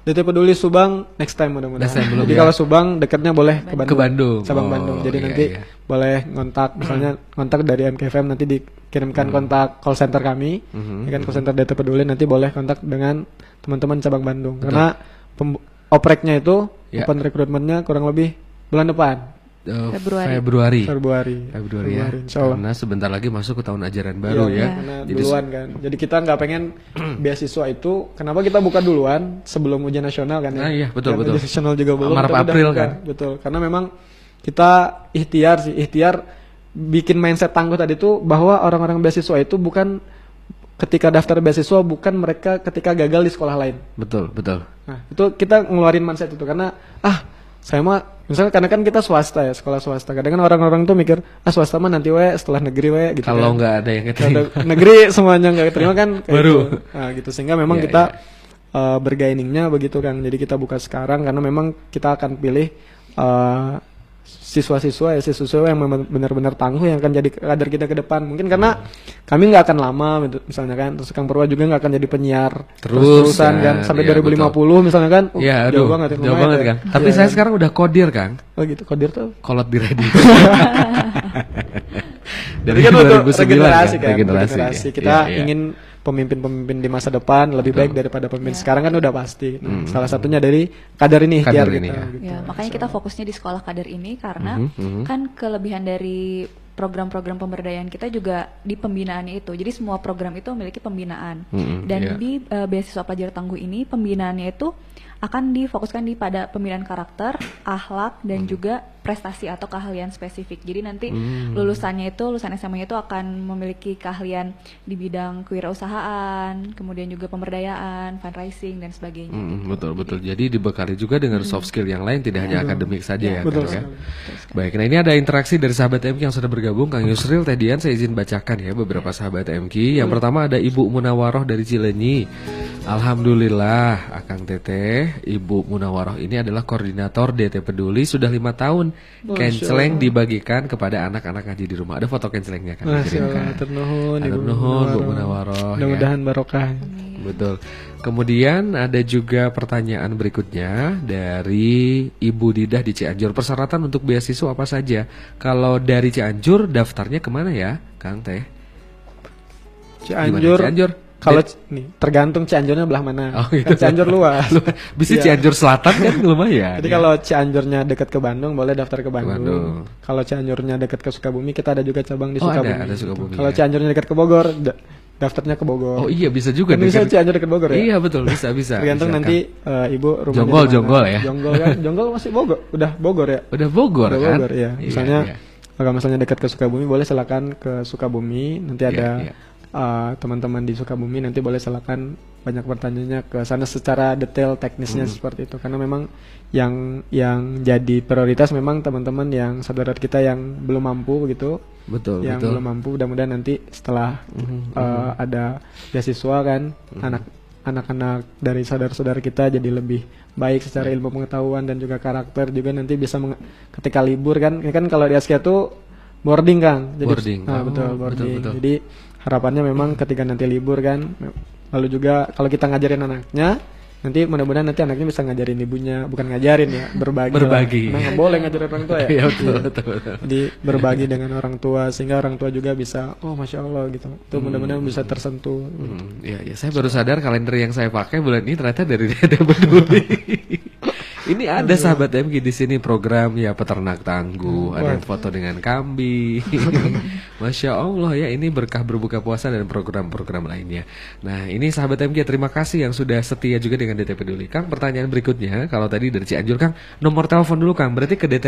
DT Peduli Subang next time mudah-mudahan. Belum Jadi ya? kalau Subang dekatnya boleh ke Bandung. Ke Bandung. Cabang Oh, Bandung. Jadi iya, nanti iya. boleh kontak misalnya kontak dari MKFM nanti dikirimkan kontak call center kami. Ya kan call center DT Peduli nanti boleh kontak dengan teman-teman cabang Bandung. Karena pem- opreknya itu Ya. open recruitmentnya kurang lebih bulan depan. Eh, Februari. Februari. Februari. Februari ya. Februari. Karena sebentar lagi masuk ke tahun ajaran baru Iya, ya. Karena Jadi duluan kan. Jadi kita nggak pengen beasiswa itu. Kenapa kita buka duluan sebelum ujian nasional kan? ya? Nah, iya, betul, Dan betul. Ujian nasional juga belum. Maret, tapi udah April buka. kan? Betul. Karena memang kita ikhtiar sih, ikhtiar bikin mindset tangguh tadi itu bahwa orang-orang beasiswa itu bukan ketika daftar beasiswa bukan mereka ketika gagal di sekolah lain. betul, betul. Nah, itu kita ngeluarin mindset itu karena ah saya mah misalnya karena kan kita swasta ya sekolah swasta kadang kan orang-orang tuh mikir ah swasta mah nanti we setelah negeri we gitu Kalau kan. nggak ada yang keterima. negeri semuanya nggak keterima kan kayak Baru. gitu. Nah, gitu sehingga memang Iya, kita eh, bergainingnya begitu kan jadi kita buka sekarang karena memang kita akan pilih eh, siswa-siswa ya siswa-siswa yang memang benar-benar tangguh yang akan jadi kader kita ke depan mungkin karena kami nggak akan lama gitu, misalnya kan terus Kang Purwa juga nggak akan jadi penyiar Terus, terusan kan kan, sampai iya, 2050 misalnya kan Uh, Iya, jauh aduh, banget ya, jauh lumayan banget ya. kan. Tapi Iya saya kan? sekarang udah kodir Kang. oh gitu kodir tuh Kolot di ready. Dari kan untuk 2009 regenerasi kan, regenerasi. regenerasi. ya. Kita iya. ingin pemimpin-pemimpin di masa depan lebih Betul. baik daripada pemimpin sekarang kan udah pasti. Nah, Hmm. Salah satunya dari kader ini ikhtiar Kader kita. ini ya. gitu. Ya, makanya kita fokusnya di sekolah kader ini karena Mhm, mhm. kan kelebihan dari program-program pemberdayaan kita juga di pembinaannya itu. Jadi semua program itu memiliki pembinaan. Mhm, Dan iya. di eh, beasiswa pelajar tangguh ini pembinaannya itu akan difokuskan di pada pemilihan karakter, akhlak dan juga prestasi atau keahlian spesifik. Jadi nanti Hmm. lulusannya itu lulusan SMA itu akan memiliki keahlian di bidang kewirausahaan, kemudian juga pemberdayaan, fundraising dan sebagainya. Mm, betul betul. Jadi dibekali juga dengan soft skill yang lain tidak hanya akademik saja ya, Betul Kang, ya. Baik, nah ini ada interaksi dari sahabat MK yang sudah bergabung Kang Yusril Teh Dian saya izin bacakan ya beberapa sahabat MK. Yang pertama ada Ibu Munawaroh dari Cilenyi. Alhamdulillah Akang Teteh, Ibu Munawaroh ini adalah koordinator DT Peduli sudah lima tahun. Allah. dibagikan kepada anak-anak ngaji di rumah. Ada foto kencelengnya kan? Dikirimkan. Ternuhun, Bu Munawaroh. Munawaroh. ya. Mudah-mudahan barokah. Betul. Kemudian ada juga pertanyaan berikutnya dari Ibu Didah di Cianjur. Persyaratan untuk beasiswa apa saja? Kalau dari Cianjur daftarnya ke mana ya, Kang Teh? Cianjur. Gimana, Cianjur? Kalau nih tergantung Cianjurnya belah mana. Oh, gitu. Kan Cianjur luas. Bisa Iya. Cianjur Selatan kan lumayan. Jadi ya. kalau Cianjurnya dekat ke Bandung boleh daftar ke Bandung. Bandung. Kalau Cianjurnya dekat ke Sukabumi kita ada juga cabang di Oh, ada, Sukabumi. ada Sukabumi, Kalau ya. Cianjurnya dekat ke Bogor da- daftarnya ke Bogor. Oh iya bisa juga Kan bisa dekat- Cianjur dekat Bogor ya? Iya betul bisa bisa. Tergantung bisa, nanti Kang. eh, ibu rumahnya Jonggol, jonggol ya? Jonggol kan? Jonggol masih Bogor, udah Bogor ya? Udah Bogor Udah kan? Bogor ya. Iya, Misalnya iya. kalau misalnya dekat ke Sukabumi boleh silakan ke Sukabumi. Nanti ada iya. Teman-teman di Sukabumi nanti boleh silakan banyak pertanyaannya ke sana secara detail teknisnya Hmm. seperti itu. Karena memang yang yang jadi prioritas memang teman-teman yang saudara kita yang belum mampu gitu. Betul, yang betul. belum mampu mudah-mudahan nanti setelah Mhm, eh, mhm. ada beasiswa kan Mhm. anak anak-anak dari saudara-saudara kita jadi lebih baik secara ilmu pengetahuan dan juga karakter juga nanti bisa ketika libur kan ya kan kalau di Asia tuh boarding kan jadi Boarding. nah, Oh, betul betul, boarding betul. jadi harapannya memang ketika nanti libur kan lalu juga kalau kita ngajarin anaknya nanti mudah-mudahan nanti anaknya bisa ngajarin ibunya bukan ngajarin ya berbagi lah. Berbagi. Nah, boleh ngajarin orang tua ya Iya, betul, betul, betul. jadi berbagi dengan orang tua sehingga orang tua juga bisa oh masya allah gitu itu mudah-mudahan bisa tersentuh Hmm, ya, ya, saya baru sadar kalender yang saya pakai bulan ini ternyata dari Dede Peduli. ini ada sahabat MG di sini program ya peternak tangguh, ada yang foto dengan kambing. Masya Allah ya ini berkah berbuka puasa dan program-program lainnya. Nah ini sahabat MG terima kasih yang sudah setia juga dengan DT Peduli. Kang pertanyaan berikutnya kalau tadi dari Cianjur Kang nomor telepon dulu Kang berarti ke DT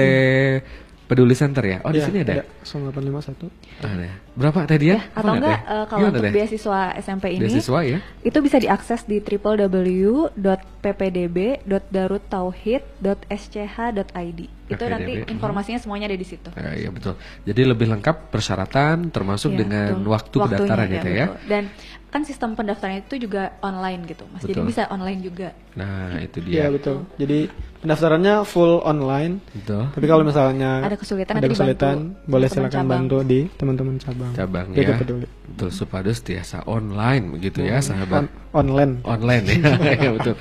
Peduli Center ya? Oh di Iya, sini ada. 0851 Ada. Berapa tadi ya? Atau enggak eh, kalau untuk beasiswa SMP ini Beasiswa ya? itu bisa diakses di www.ppdb.daruttauhid.sch.id. Itu nanti informasinya semuanya ada di situ. Eh, iya betul. Jadi lebih lengkap persyaratan termasuk Iya, dengan betul. waktu Waktunya, pendaftaran iya, gitu ya. betul. Dan kan sistem pendaftaran itu juga online gitu, Mas. Jadi Betul. bisa online juga. Nah, itu Iya dia. betul. Jadi pendaftarannya full online. Betul. Tapi kalau misalnya Ada kesulitan, ada kesulitan, dibantu boleh silakan cabang. bantu di teman-teman cabang. Cabang Jadi ya. peduli. Betul, supados tiasa online begitu ya, sahabat. On- online. Online ya. ya betul.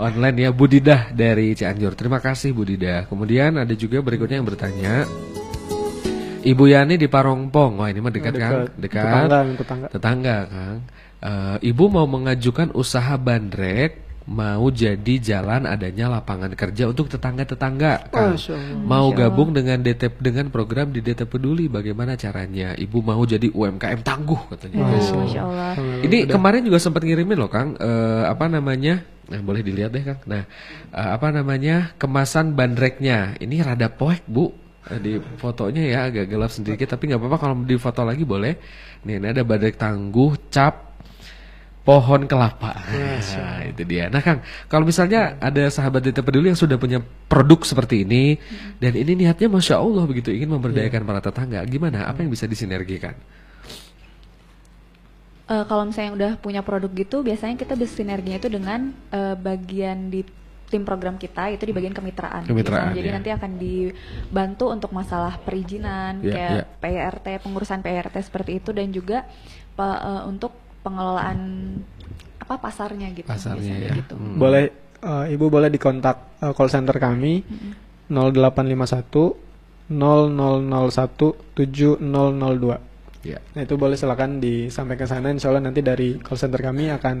Online ya Budidah dari Cianjur. Terima kasih Budidah. Kemudian ada juga berikutnya yang bertanya Ibu Yani di Parongpong. Wah, ini mah dekat, Kang. dekat. Dekat. Tetangga, tetangga. Tetangga, Kang. Eh, ibu mau mengajukan usaha bandrek mau jadi jalan adanya lapangan kerja untuk tetangga-tetangga, Kang. Mau gabung dengan DT dengan program di DT Peduli bagaimana caranya? Ibu mau jadi UMKM tangguh katanya. Oh, Masya Masya Allah. Ini kemarin juga sempat ngirimin loh Kang, eh, apa namanya? Nah, boleh dilihat deh Kang. Nah, eh, apa namanya? Kemasan bandreknya. Ini rada poek, Bu. Di fotonya ya agak gelap sedikit, tapi nggak apa-apa kalau di foto lagi boleh. Nih, ini ada bandrek tangguh, cap pohon kelapa. Nah, itu dia. Nah, Kang, kalau misalnya ada sahabat DT Peduli yang sudah punya produk seperti ini dan ini niatnya Masya Allah begitu ingin memberdayakan para tetangga, gimana? Apa yang bisa disinergikan? Eh, kalau misalnya udah punya produk gitu, biasanya kita bersinerginya itu dengan eh, bagian di tim program kita itu di bagian kemitraan. Kemitraan, Biasanya. Jadi ya. nanti akan dibantu untuk masalah perizinan, Ya, kayak ya. PRT, pengurusan PRT seperti itu dan juga eh, untuk pengelolaan apa pasarnya gitu. Pasarnya ya. gitu. Hmm. Boleh eh, Ibu boleh dikontak eh, call center kami 0851 0001 7002. Ya. Nah, itu boleh silakan disampaikan ke sana insya Allah nanti dari call center kami akan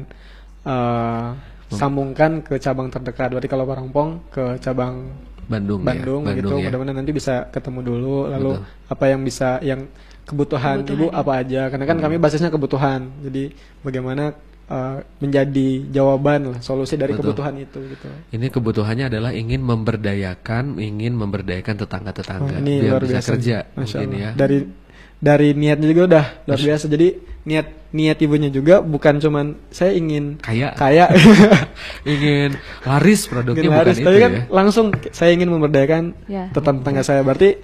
eh, sambungkan ke cabang terdekat. Berarti kalau Parangpong ke cabang Bandung, ya. Bandung, Bandung gitu. ya. Mudah-mudahan nanti bisa ketemu dulu lalu Betul. apa yang bisa yang kebutuhan, Kebutuhan, Ibu apa aja karena kan kami basisnya kebutuhan. Jadi bagaimana eh, menjadi jawaban lah solusi dari Betul. kebutuhan itu gitu. Ini kebutuhannya adalah ingin memberdayakan, ingin memberdayakan tetangga-tetangga Oh, ini biar luar bisa biasa. kerja Masya mungkin Allah. ya. Dari dari niatnya juga udah luar biasa. Jadi niat niat ibunya juga bukan cuman saya ingin Kaya. kaya ingin laris produknya ingin bukan laris, itu tapi kan ya. langsung saya ingin memberdayakan Ya. tetangga saya. Berarti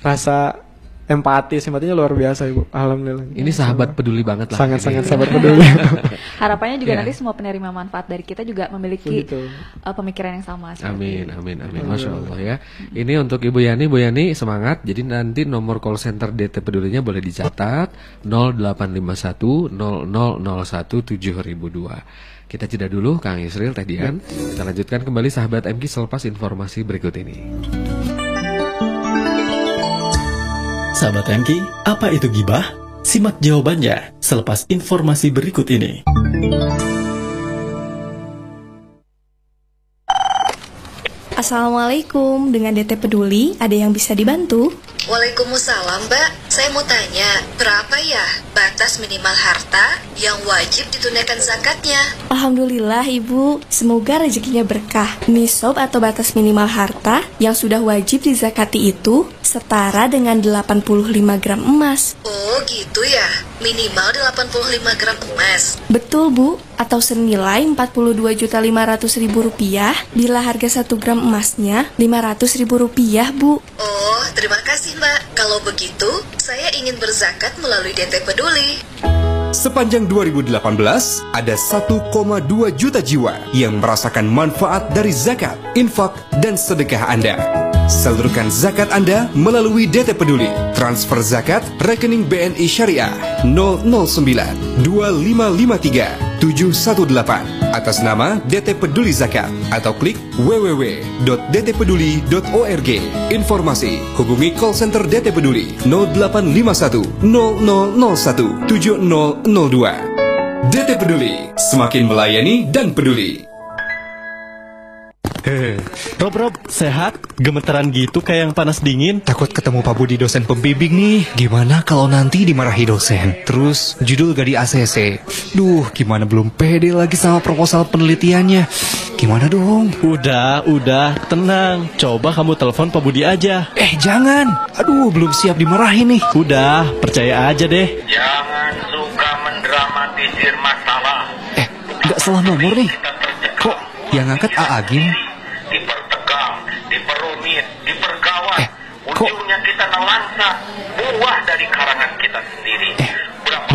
rasa empati simpatinya luar biasa ibu. Alhamdulillah. Ini sahabat peduli banget lah. Sangat sangat sahabat peduli. Harapannya juga Iya. nanti semua penerima manfaat dari kita juga memiliki Begitu. uh, pemikiran yang sama. Amin, amin, amin. Masya Allah ya. Ini untuk Ibu Yani, Bu Yani semangat. Jadi nanti nomor call center DT Pedulinya boleh dicatat 0851 0001 7002. Kita jeda dulu Kang Yusril Teh Dian. Kita lanjutkan kembali sahabat MK selepas informasi berikut ini. Sahabat MK, apa itu gibah? Simak jawabannya selepas informasi berikut ini. Assalamualaikum, dengan DT Peduli, ada yang bisa dibantu? Waalaikumsalam Mbak, saya mau tanya, berapa ya batas minimal harta yang wajib ditunaikan zakatnya? Alhamdulillah Ibu, semoga rezekinya berkah. Nisab atau batas minimal harta yang sudah wajib dizakati itu setara dengan 85 gram emas. Oh gitu ya, minimal 85 gram emas. Betul Bu, atau senilai 42.500.000 rupiah bila harga 1 gram emasnya 500.000 rupiah Bu. Oh, terima kasih Mbak. Kalau begitu, saya ingin berzakat melalui DT Peduli. Sepanjang 2018, ada 1,2 juta jiwa yang merasakan manfaat dari zakat, infak, dan sedekah Anda. Salurkan zakat Anda melalui DT Peduli. Transfer zakat rekening BNI Syariah 009 2553 718 atas nama DT Peduli Zakat atau klik www.dtpeduli.org. Informasi hubungi call center DT Peduli 0851 0001 7002. DT Peduli, semakin melayani dan peduli. Rob Rob, sehat? Gemeteran gitu kayak yang panas dingin? Takut ketemu Pak Budi dosen pembimbing nih. Gimana kalau nanti dimarahi dosen? Terus judul gak di ACC. Duh, gimana belum pede lagi sama proposal penelitiannya? Gimana dong? Udah, udah, tenang. Coba kamu telepon Pak Budi aja. Eh, jangan. Aduh, belum siap dimarahi nih. Udah, percaya aja deh. Jangan suka mendramatisir masalah. Eh, nggak salah nomor nih. Kok yang ngangkat A Agim?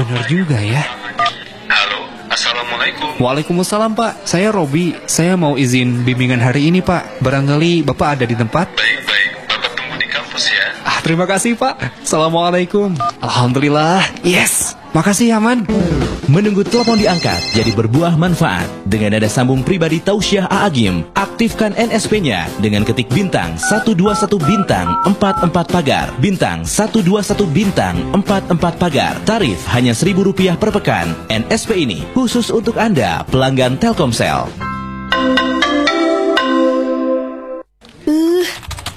Bener juga ya. Halo, Assalamualaikum. Waalaikumsalam Pak, saya Robi. Saya mau izin bimbingan hari ini Pak. Barangkali Bapak ada di tempat? Baik-baik, Bapak tunggu di kampus ya. Ah, terima kasih Pak. Assalamualaikum. Alhamdulillah. Yes. Makasih ya Man. Menunggu telepon diangkat jadi berbuah manfaat. Dengan dada sambung pribadi Tausiah Aagim, aktifkan NSP-nya dengan ketik bintang 121 bintang 44 pagar. Bintang 121 bintang 44 pagar. Tarif hanya Rp1.000 per pekan. NSP ini khusus untuk Anda, pelanggan Telkomsel. Uh,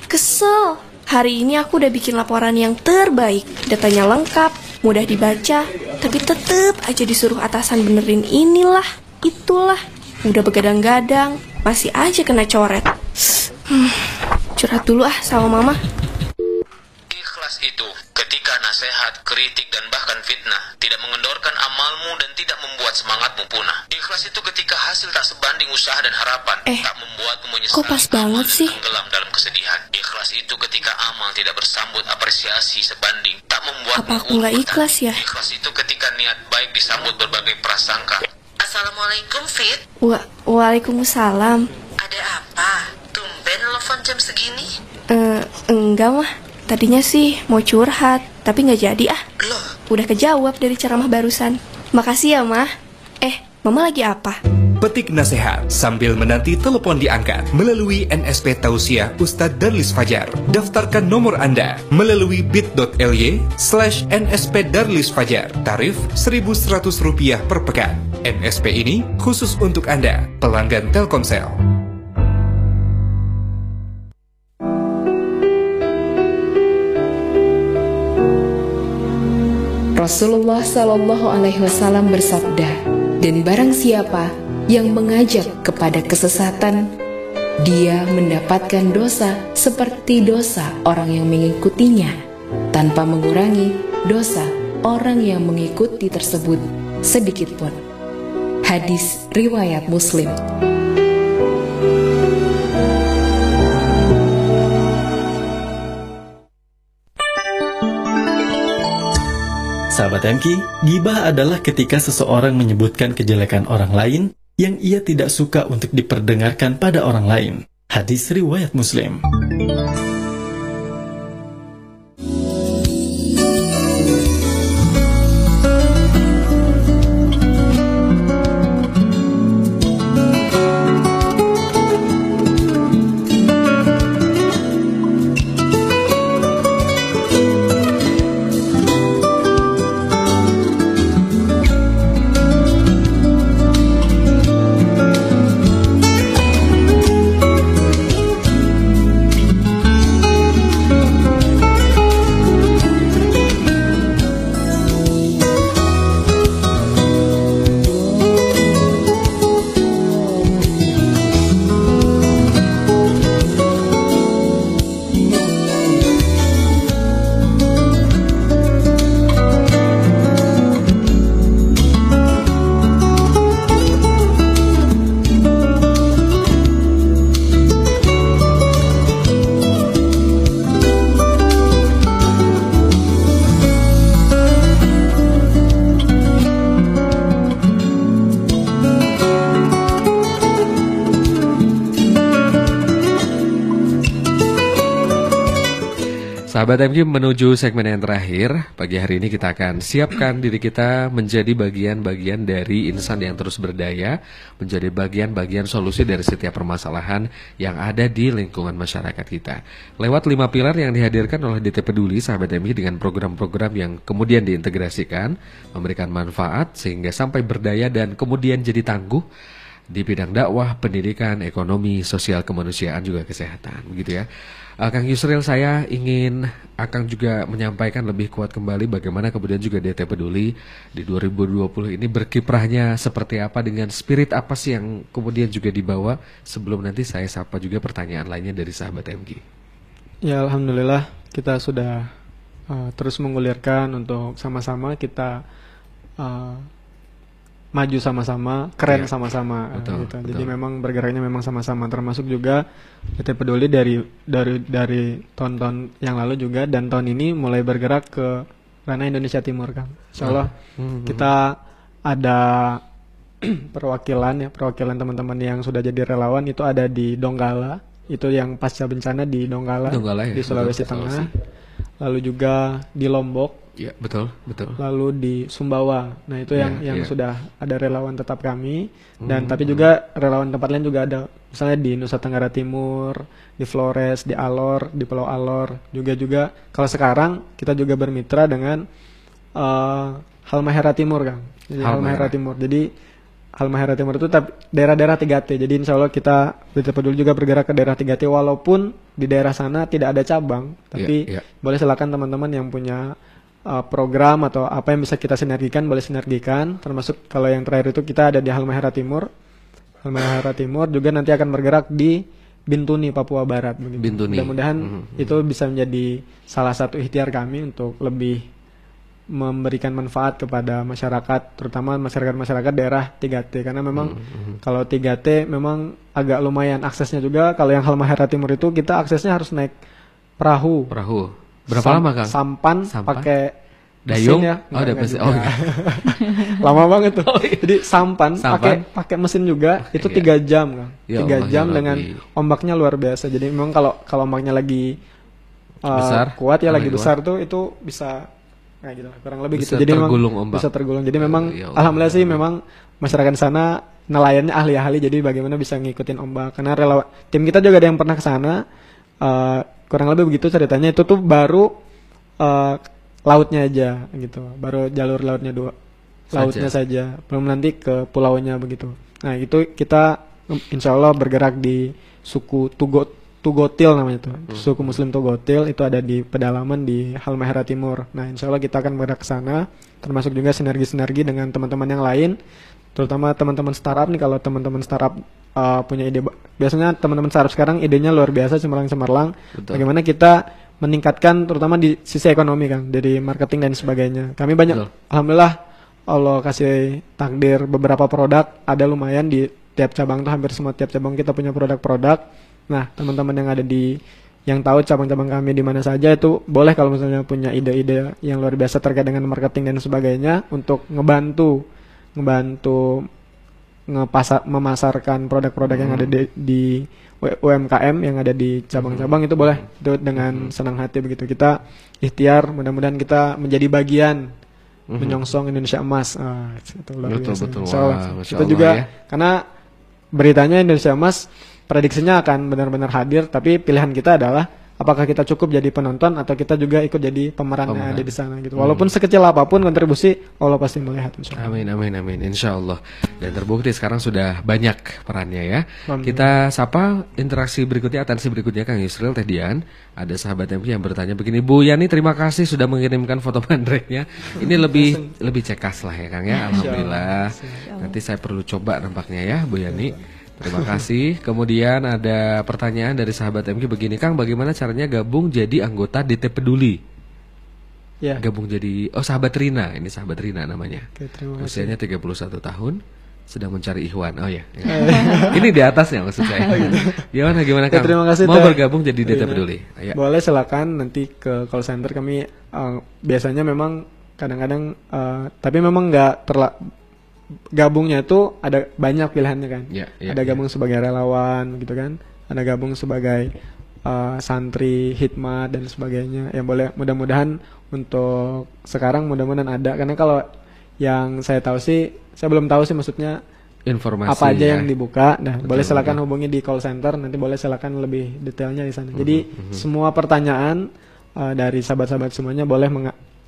kesel. Hari ini aku udah bikin laporan yang terbaik. Datanya lengkap, mudah dibaca, tapi tetep aja disuruh atasan benerin inilah, itulah. Udah begadang-gadang, masih aja kena coret. Hmm, curhat dulu ah sama mama. Ikhlas itu nasihat, kritik, dan bahkan fitnah tidak mengendorkan amalmu dan tidak membuat semangatmu punah. Ikhlas itu ketika hasil tak sebanding usaha dan harapan, Eh, tak membuatmu menyesal, kok pas banget sih? tenggelam dalam kesedihan. Ikhlas itu ketika amal tidak bersambut apresiasi sebanding, tak membuat Apa aku nggak ikhlas ya? Ikhlas itu ketika niat baik disambut berbagai prasangka. Assalamualaikum Fit, Wa Waalaikumsalam. ada apa? Tumben telepon jam segini? Eh, enggak mah. Tadinya sih mau curhat, tapi nggak jadi ah. Udah kejawab dari ceramah barusan. Makasih ya, Mah. Eh, Mama lagi apa? Petik nasihat sambil menanti telepon diangkat melalui NSP Tausiah Ustadz Darlis Fajar. Daftarkan nomor Anda melalui bit.ly slash NSP Darlis Fajar. Tarif Rp1.100 per pekan. NSP ini khusus untuk Anda, pelanggan Telkomsel. Rasulullah Shallallahu Alaihi Wasallam bersabda, Dan barang siapa yang mengajak kepada kesesatan, dia mendapatkan dosa seperti dosa orang yang mengikutinya, tanpa mengurangi dosa orang yang mengikuti tersebut sedikit pun. Hadis riwayat Muslim. Sahabat MK, gibah adalah ketika seseorang menyebutkan kejelekan orang lain yang ia tidak suka untuk diperdengarkan pada orang lain. Hadis riwayat Muslim. Sahabat MG menuju segmen yang terakhir, pagi hari ini kita akan siapkan diri kita menjadi bagian-bagian dari insan yang terus berdaya, menjadi bagian-bagian solusi dari setiap permasalahan yang ada di lingkungan masyarakat kita. Lewat lima pilar yang dihadirkan oleh DT Peduli, sahabat MG dengan program-program yang kemudian diintegrasikan, memberikan manfaat sehingga sampai berdaya dan kemudian jadi tangguh di bidang dakwah, pendidikan, ekonomi, sosial kemanusiaan juga kesehatan, begitu ya. Uh, Kang Yusril saya ingin akan juga menyampaikan lebih kuat kembali bagaimana kemudian juga DT Peduli di 2020 ini berkiprahnya seperti apa dengan spirit apa sih yang kemudian juga dibawa sebelum nanti saya sapa juga pertanyaan lainnya dari sahabat MG. Ya alhamdulillah kita sudah uh, terus mengulirkan untuk sama-sama kita uh, maju sama-sama, keren Iya. sama-sama Betul, gitu. betul. Jadi memang bergeraknya memang sama-sama termasuk juga PT Peduli dari dari dari tahun-tahun yang lalu juga dan tahun ini mulai bergerak ke ranah Indonesia Timur kan. Insya Allah Hmm. kita ada perwakilan ya, perwakilan teman-teman yang sudah jadi relawan itu ada di Donggala, itu yang pasca bencana di Donggala, Donggala ya, di Sulawesi betul, Tengah. Sulawesi. Lalu juga di Lombok, Ya, betul, betul. lalu di Sumbawa. Nah, itu Ya, yang yang ya. sudah ada relawan tetap kami dan Hmm, tapi juga relawan tempat lain juga ada. Misalnya di Nusa Tenggara Timur, di Flores, di Alor, di Pulau Alor. Juga juga kalau sekarang kita juga bermitra dengan eh Halmahera Timur, Kang. Jadi Halmahera. Halmahera Timur. Jadi Halmahera Timur itu tapi daerah-daerah 3T. Jadi insya Allah kita BT Peduli juga bergerak ke daerah 3T walaupun di daerah sana tidak ada cabang. Tapi Iya, iya. boleh silakan teman-teman yang punya uh, program atau apa yang bisa kita sinergikan boleh sinergikan. Termasuk kalau yang terakhir itu kita ada di Halmahera Timur. Halmahera Timur juga nanti akan bergerak di Bintuni Papua Barat. Bintuni. Mudah-mudahan Mhm. itu bisa menjadi salah satu ikhtiar kami untuk lebih memberikan manfaat kepada masyarakat, terutama masyarakat-masyarakat daerah 3T karena memang Mhm, kalau 3T memang agak lumayan aksesnya juga. Kalau yang Halmahera Timur itu kita aksesnya harus naik perahu. Perahu. Berapa Sam- lama, Kang? Sampan, Sampan? pakai Dayung? ya. Oh, ada mesin. enggak Oh, iya. Lama banget tuh. Jadi sampan, Sampan. pakai pakai mesin juga itu iya. tiga jam kan. Ya Tiga ya jam dengan Rabbi. ombaknya luar biasa. Jadi memang kalau kalau ombaknya lagi uh, Besar, kuat ya lagi lagi besar tuh itu bisa kayak gitu. Kurang lebih Bisa gitu. Jadi memang tergulung ombak. bisa tergulung. Jadi memang Ya Allah. alhamdulillah sih memang masyarakat sana nelayannya ahli-ahli. Jadi bagaimana bisa ngikutin ombak karena relawan tim kita juga ada yang pernah ke sana. Uh, kurang lebih begitu ceritanya. Itu tuh baru uh, lautnya aja gitu. Baru jalur lautnya dua lautnya saja. Belum nanti ke pulaunya begitu. Nah itu kita insya Allah bergerak di suku Tugo Tugotil namanya tuh. Suku Muslim Tugotil itu ada di pedalaman di Halmahera Timur. Nah insya Allah kita akan bergerak ke sana termasuk juga sinergi-sinergi dengan teman-teman yang lain terutama teman-teman startup nih. Kalau teman-teman startup uh, punya ide biasanya teman-teman startup sekarang idenya luar biasa cemerlang-cemerlang Betul. bagaimana kita meningkatkan terutama di sisi ekonomi kan dari marketing dan sebagainya. Kami banyak Betul. alhamdulillah Allah kasih takdir beberapa produk ada lumayan di tiap cabang tuh hampir semua tiap cabang kita punya produk-produk nah teman-teman yang ada di yang tahu cabang-cabang kami di mana saja itu boleh kalau misalnya punya ide-ide yang luar biasa terkait dengan marketing dan sebagainya untuk ngebantu ngebantu ngepasar memasarkan produk-produk yang ada di, di U- UMKM yang ada di cabang-cabang itu boleh itu dengan senang hati begitu kita ikhtiar mudah-mudahan kita menjadi bagian Mhm. menyongsong Indonesia emas Ah, itu luar Betul, biasa. betul. Insya Allah. Wah, kita juga ya. karena beritanya Indonesia emas prediksinya akan benar-benar hadir tapi pilihan kita adalah apakah kita cukup jadi penonton atau kita juga ikut jadi pemeran yang Pemeran. ada di sana gitu Hmm. walaupun sekecil apa pun kontribusi Allah pasti melihat insya Allah. Amin, amin, amin. Insya Allah. Dan terbukti sekarang sudah banyak perannya ya. Alhamdulillah. Kita sapa interaksi berikutnya, atensi berikutnya Kang Yusril Teh Dian. Ada sahabat MK yang bertanya begini, Bu Yani terima kasih sudah mengirimkan foto bandreknya. Ini lebih lebih cekas lah ya Kang ya. Alhamdulillah. Nanti saya perlu coba nampaknya ya Bu Yani. Terima kasih. Kemudian ada pertanyaan dari sahabat MK begini, Kang, bagaimana caranya gabung jadi anggota DT Peduli? Ya. Gabung jadi oh sahabat Rina, ini sahabat Rina namanya. Oke, terima kasih. Usianya 31 tahun, sedang mencari Ikhwan. Oh ya. ya. ini di atasnya maksud saya. Gimana gimana Ya, Kang? terima kasih Mau bergabung jadi DT Rina. Peduli? Ayo. Boleh silakan nanti ke call center kami eh, biasanya memang kadang-kadang eh, tapi memang nggak terla gabungnya itu ada banyak pilihannya kan. Ya, ya, ada ya. gabung sebagai relawan gitu kan. Ada gabung sebagai eh, santri, hikmat dan sebagainya. Yang boleh mudah-mudahan untuk sekarang mudah-mudahan ada karena kalau yang saya tahu sih saya belum tahu sih maksudnya Informasi apa aja ya. yang dibuka. Nah, Betul, boleh silakan betul. hubungi di call center. Nanti boleh silakan lebih detailnya di sana. Mhm, Jadi mhm. semua pertanyaan uh, dari sahabat-sahabat semuanya boleh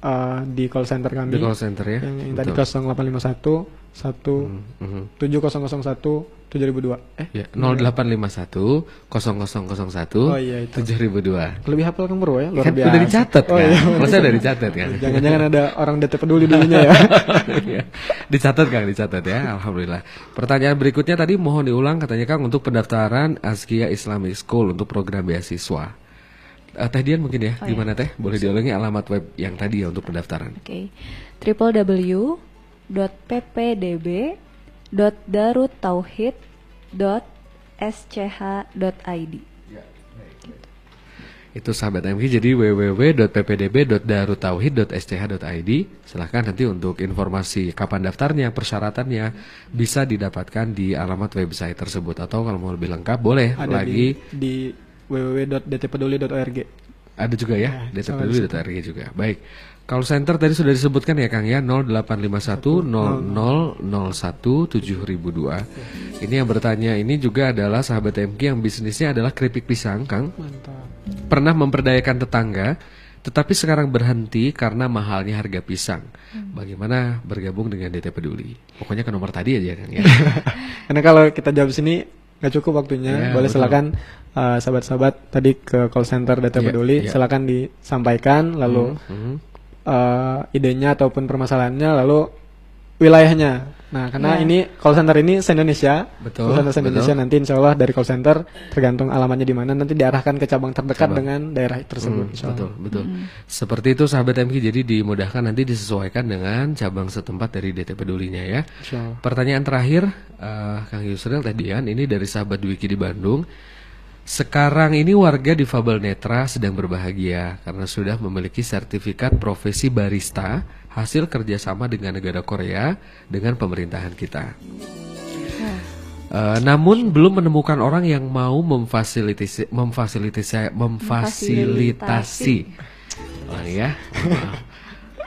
uh, di call center kami. Di call center ya, Yang, yang tadi betul. 0851 1 mhm. 7001 7002. Eh, Ya, 0851 0001 Oh, iya, itu. 7002. Lebih hafal kamu bro ya, luar Kan biasa. udah dicatat Oh, kan? iya. Kalau saya udah dicatat kan? Jangan-jangan ada orang DT peduli dulunya ya. Iya. dicatat Kang, dicatat ya. Alhamdulillah. Pertanyaan berikutnya tadi mohon diulang katanya Kang untuk pendaftaran Azkia Islamic School untuk program beasiswa. Eh, teh Dian mungkin ya, Oh, iya. gimana Teh? Boleh diulangi alamat web yang tadi ya untuk pendaftaran. Oke. www.ppdb.darutauhid.sch.id. Itu sahabat MK jadi www.ppdb.darutauhid.sch.id. Silahkan nanti untuk informasi kapan daftarnya, persyaratannya bisa didapatkan di alamat website tersebut atau kalau mau lebih lengkap boleh ada lagi di, di www.dtpeduli.org. Ada juga ya, Ya, sama dtpeduli.org juga. Baik. Call center tadi sudah disebutkan ya Kang ya 0851 0001 7002. Ini yang bertanya ini juga adalah sahabat MK yang bisnisnya adalah keripik pisang, Kang. Mantap. Pernah memperdayakan tetangga, tetapi sekarang berhenti karena mahalnya harga pisang. Bagaimana bergabung dengan DT Peduli? Pokoknya ke nomor tadi aja Kang ya. Karena kalau kita jawab sini nggak cukup waktunya, Iya, boleh betul. silakan uh, sahabat-sahabat tadi ke call center Data Iya, Peduli, iya. silakan disampaikan lalu Mhm, mhm. uh, idenya ataupun permasalahannya lalu wilayahnya. Nah, karena Iya. ini call center ini se-Indonesia, Betul, call center se-Indonesia betul. nanti insya Allah dari call center tergantung alamatnya di mana nanti diarahkan ke cabang terdekat Cabang. dengan daerah tersebut. Hmm, insya Allah. betul, betul. Seperti itu sahabat MK jadi dimudahkan nanti disesuaikan dengan cabang setempat dari DT Pedulinya ya. Pertanyaan terakhir eh, Kang Yusril tadian ini dari sahabat Wiki di Bandung. Sekarang ini warga difabel netra sedang berbahagia karena sudah memiliki sertifikat profesi barista hasil kerjasama dengan negara Korea dengan pemerintahan kita. Eh, namun belum menemukan orang yang mau memfasilitasi memfasilitasi memfasilitasi. Oh, ya.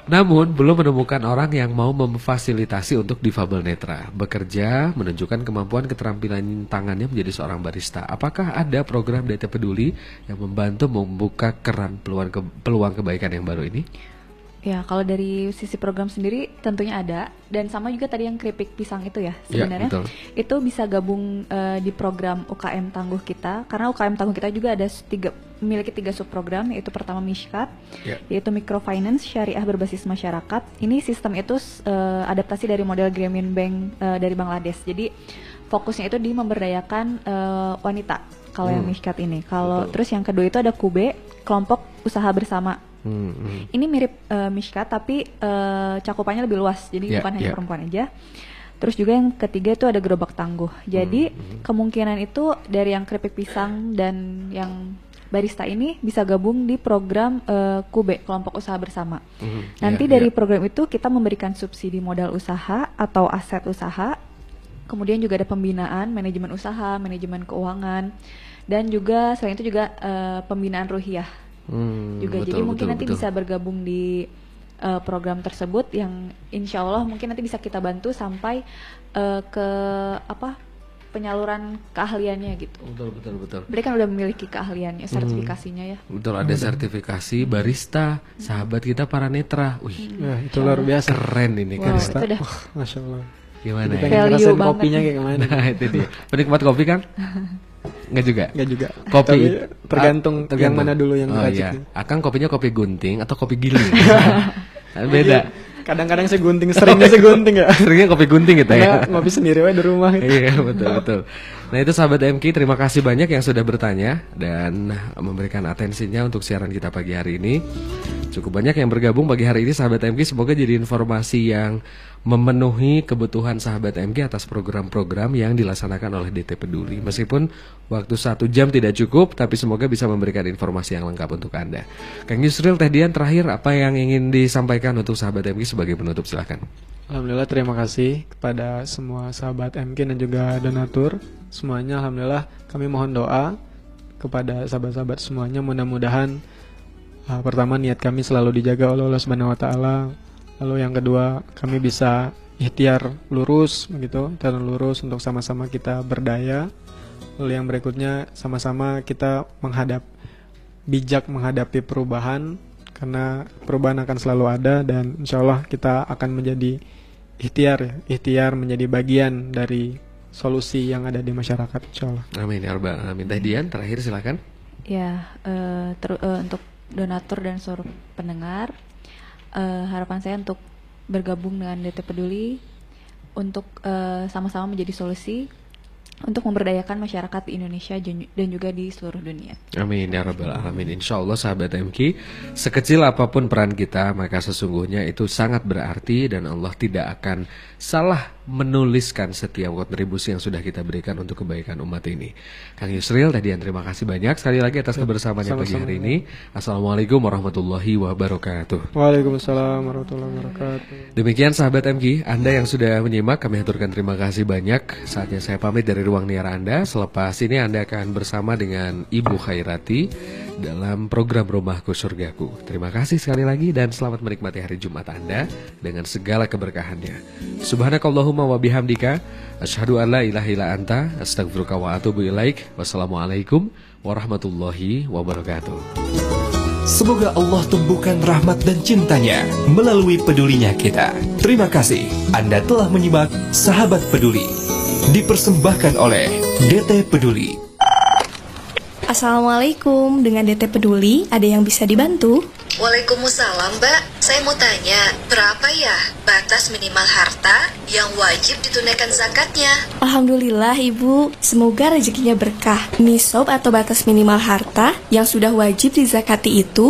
Namun belum menemukan orang yang mau memfasilitasi untuk difabel netra bekerja menunjukkan kemampuan keterampilan tangannya menjadi seorang barista. Apakah ada program DT Peduli yang membantu membuka keran peluang ke- peluang kebaikan yang baru ini? Ya, kalau dari sisi program sendiri tentunya ada dan sama juga tadi yang keripik pisang itu ya Ya, sebenarnya betul. itu bisa gabung eh, di program UKM tangguh kita karena UKM tangguh kita juga ada tiga memiliki tiga subprogram yaitu pertama Mishkat Ya. yaitu microfinance syariah berbasis masyarakat. Ini sistem itu eh, adaptasi dari model Grameen Bank eh, dari Bangladesh. Jadi fokusnya itu di memberdayakan eh, wanita kalau yang Hmm. Mishkat ini. Kalau terus yang kedua itu ada Kube kelompok usaha bersama Hmm, hmm. ini mirip eh, Mishkat tapi eh, cakupannya lebih luas, jadi Ya, bukan hanya ya. perempuan aja. Terus juga yang ketiga itu ada gerobak tangguh. Jadi Hmm, kemungkinan itu dari yang keripik pisang dan yang barista ini bisa gabung di program eh, Kube kelompok usaha bersama. Mhm, Nanti ya, dari ya. program itu kita memberikan subsidi modal usaha atau aset usaha. Kemudian juga ada pembinaan, manajemen usaha, manajemen keuangan, dan juga selain itu juga eh, pembinaan ruhiyah Hmm, juga betul, jadi mungkin betul, nanti betul. bisa bergabung di uh, program tersebut yang insya Allah mungkin nanti bisa kita bantu sampai uh, ke apa penyaluran keahliannya gitu. Betul betul betul. Mereka kan udah memiliki keahliannya, Hmm. sertifikasinya ya. Betul ada sertifikasi barista, sahabat kita para netra. Wih, Ya, itu luar biasa. keren ini Wow, kan. itu dah. Wah, Masya Allah. Gimana? Jadi ya? pengen kopinya kayak gimana. Nah, itu dia. Penikmat kopi kan? Enggak juga. Enggak juga. Kopi Tapi tergantung Ah, yang mana dulu yang oh, iya. Akang kopinya kopi gunting atau kopi giling? Beda. Kadang-kadang saya gunting, seringnya saya gunting ya. Seringnya kopi gunting gitu ya. Ngopi sendiri wae di rumah. gitu. iya betul betul. Nah itu sahabat MK terima kasih banyak yang sudah bertanya dan memberikan atensinya untuk siaran kita pagi hari ini. Cukup banyak yang bergabung pagi hari ini sahabat MK semoga jadi informasi yang memenuhi kebutuhan sahabat MK atas program-program yang dilaksanakan oleh DT Peduli. Meskipun waktu satu jam tidak cukup, tapi semoga bisa memberikan informasi yang lengkap untuk anda. Kang Yusril Teh Dian terakhir apa yang ingin disampaikan untuk sahabat MK sebagai penutup silahkan. Alhamdulillah terima kasih kepada semua sahabat MK dan juga donatur semuanya. Alhamdulillah kami mohon doa kepada sahabat-sahabat semuanya mudah-mudahan uh, pertama niat kami selalu dijaga oleh Allah Subhanahu wa taala. Lalu yang kedua kami bisa ikhtiar lurus begitu, ikhtiar lurus untuk sama-sama kita berdaya. Lalu yang berikutnya sama-sama kita menghadap bijak menghadapi perubahan karena perubahan akan selalu ada dan insya Allah kita akan menjadi ikhtiar ya, ikhtiar menjadi bagian dari solusi yang ada di masyarakat insya Allah. Amin ya rabbal alamin. Teh Dian terakhir silakan. Ya, ter- eh, untuk donatur dan seluruh pendengar, eh, harapan saya untuk bergabung dengan DT Peduli untuk eh, sama-sama menjadi solusi untuk memberdayakan masyarakat di Indonesia dan juga di seluruh dunia. Amin ya rabbal alamin. Insya Allah sahabat MK, sekecil apa pun peran kita, maka sesungguhnya itu sangat berarti dan Allah tidak akan salah menuliskan setiap kontribusi yang sudah kita berikan untuk kebaikan umat ini. Kang Yusril, tadi terima kasih banyak sekali lagi atas kebersamaannya pagi hari ini. Assalamualaikum warahmatullahi wabarakatuh. Waalaikumsalam warahmatullahi wabarakatuh. Demikian sahabat MG, Anda yang sudah menyimak kami aturkan terima kasih banyak. Saatnya saya pamit dari ruang niar Anda. Selepas ini Anda akan bersama dengan Ibu Khairati dalam program Rumahku Surgaku. Terima kasih sekali lagi dan selamat menikmati hari Jumat Anda dengan segala keberkahannya. Subhanakallahumma wa bihamdika asyhadu an la ilaha illa anta astaghfiruka wa atubu ilaik. Wassalamualaikum warahmatullahi wabarakatuh. Semoga Allah tumbuhkan rahmat dan cintanya melalui pedulinya kita. Terima kasih Anda telah menyimak Sahabat Peduli. Dipersembahkan oleh DT Peduli. Assalamualaikum, dengan DT Peduli, ada yang bisa dibantu? Waalaikumsalam Mbak, saya mau tanya, berapa ya batas minimal harta yang wajib ditunaikan zakatnya? Alhamdulillah Ibu, semoga rezekinya berkah. Nisab atau batas minimal harta yang sudah wajib dizakati itu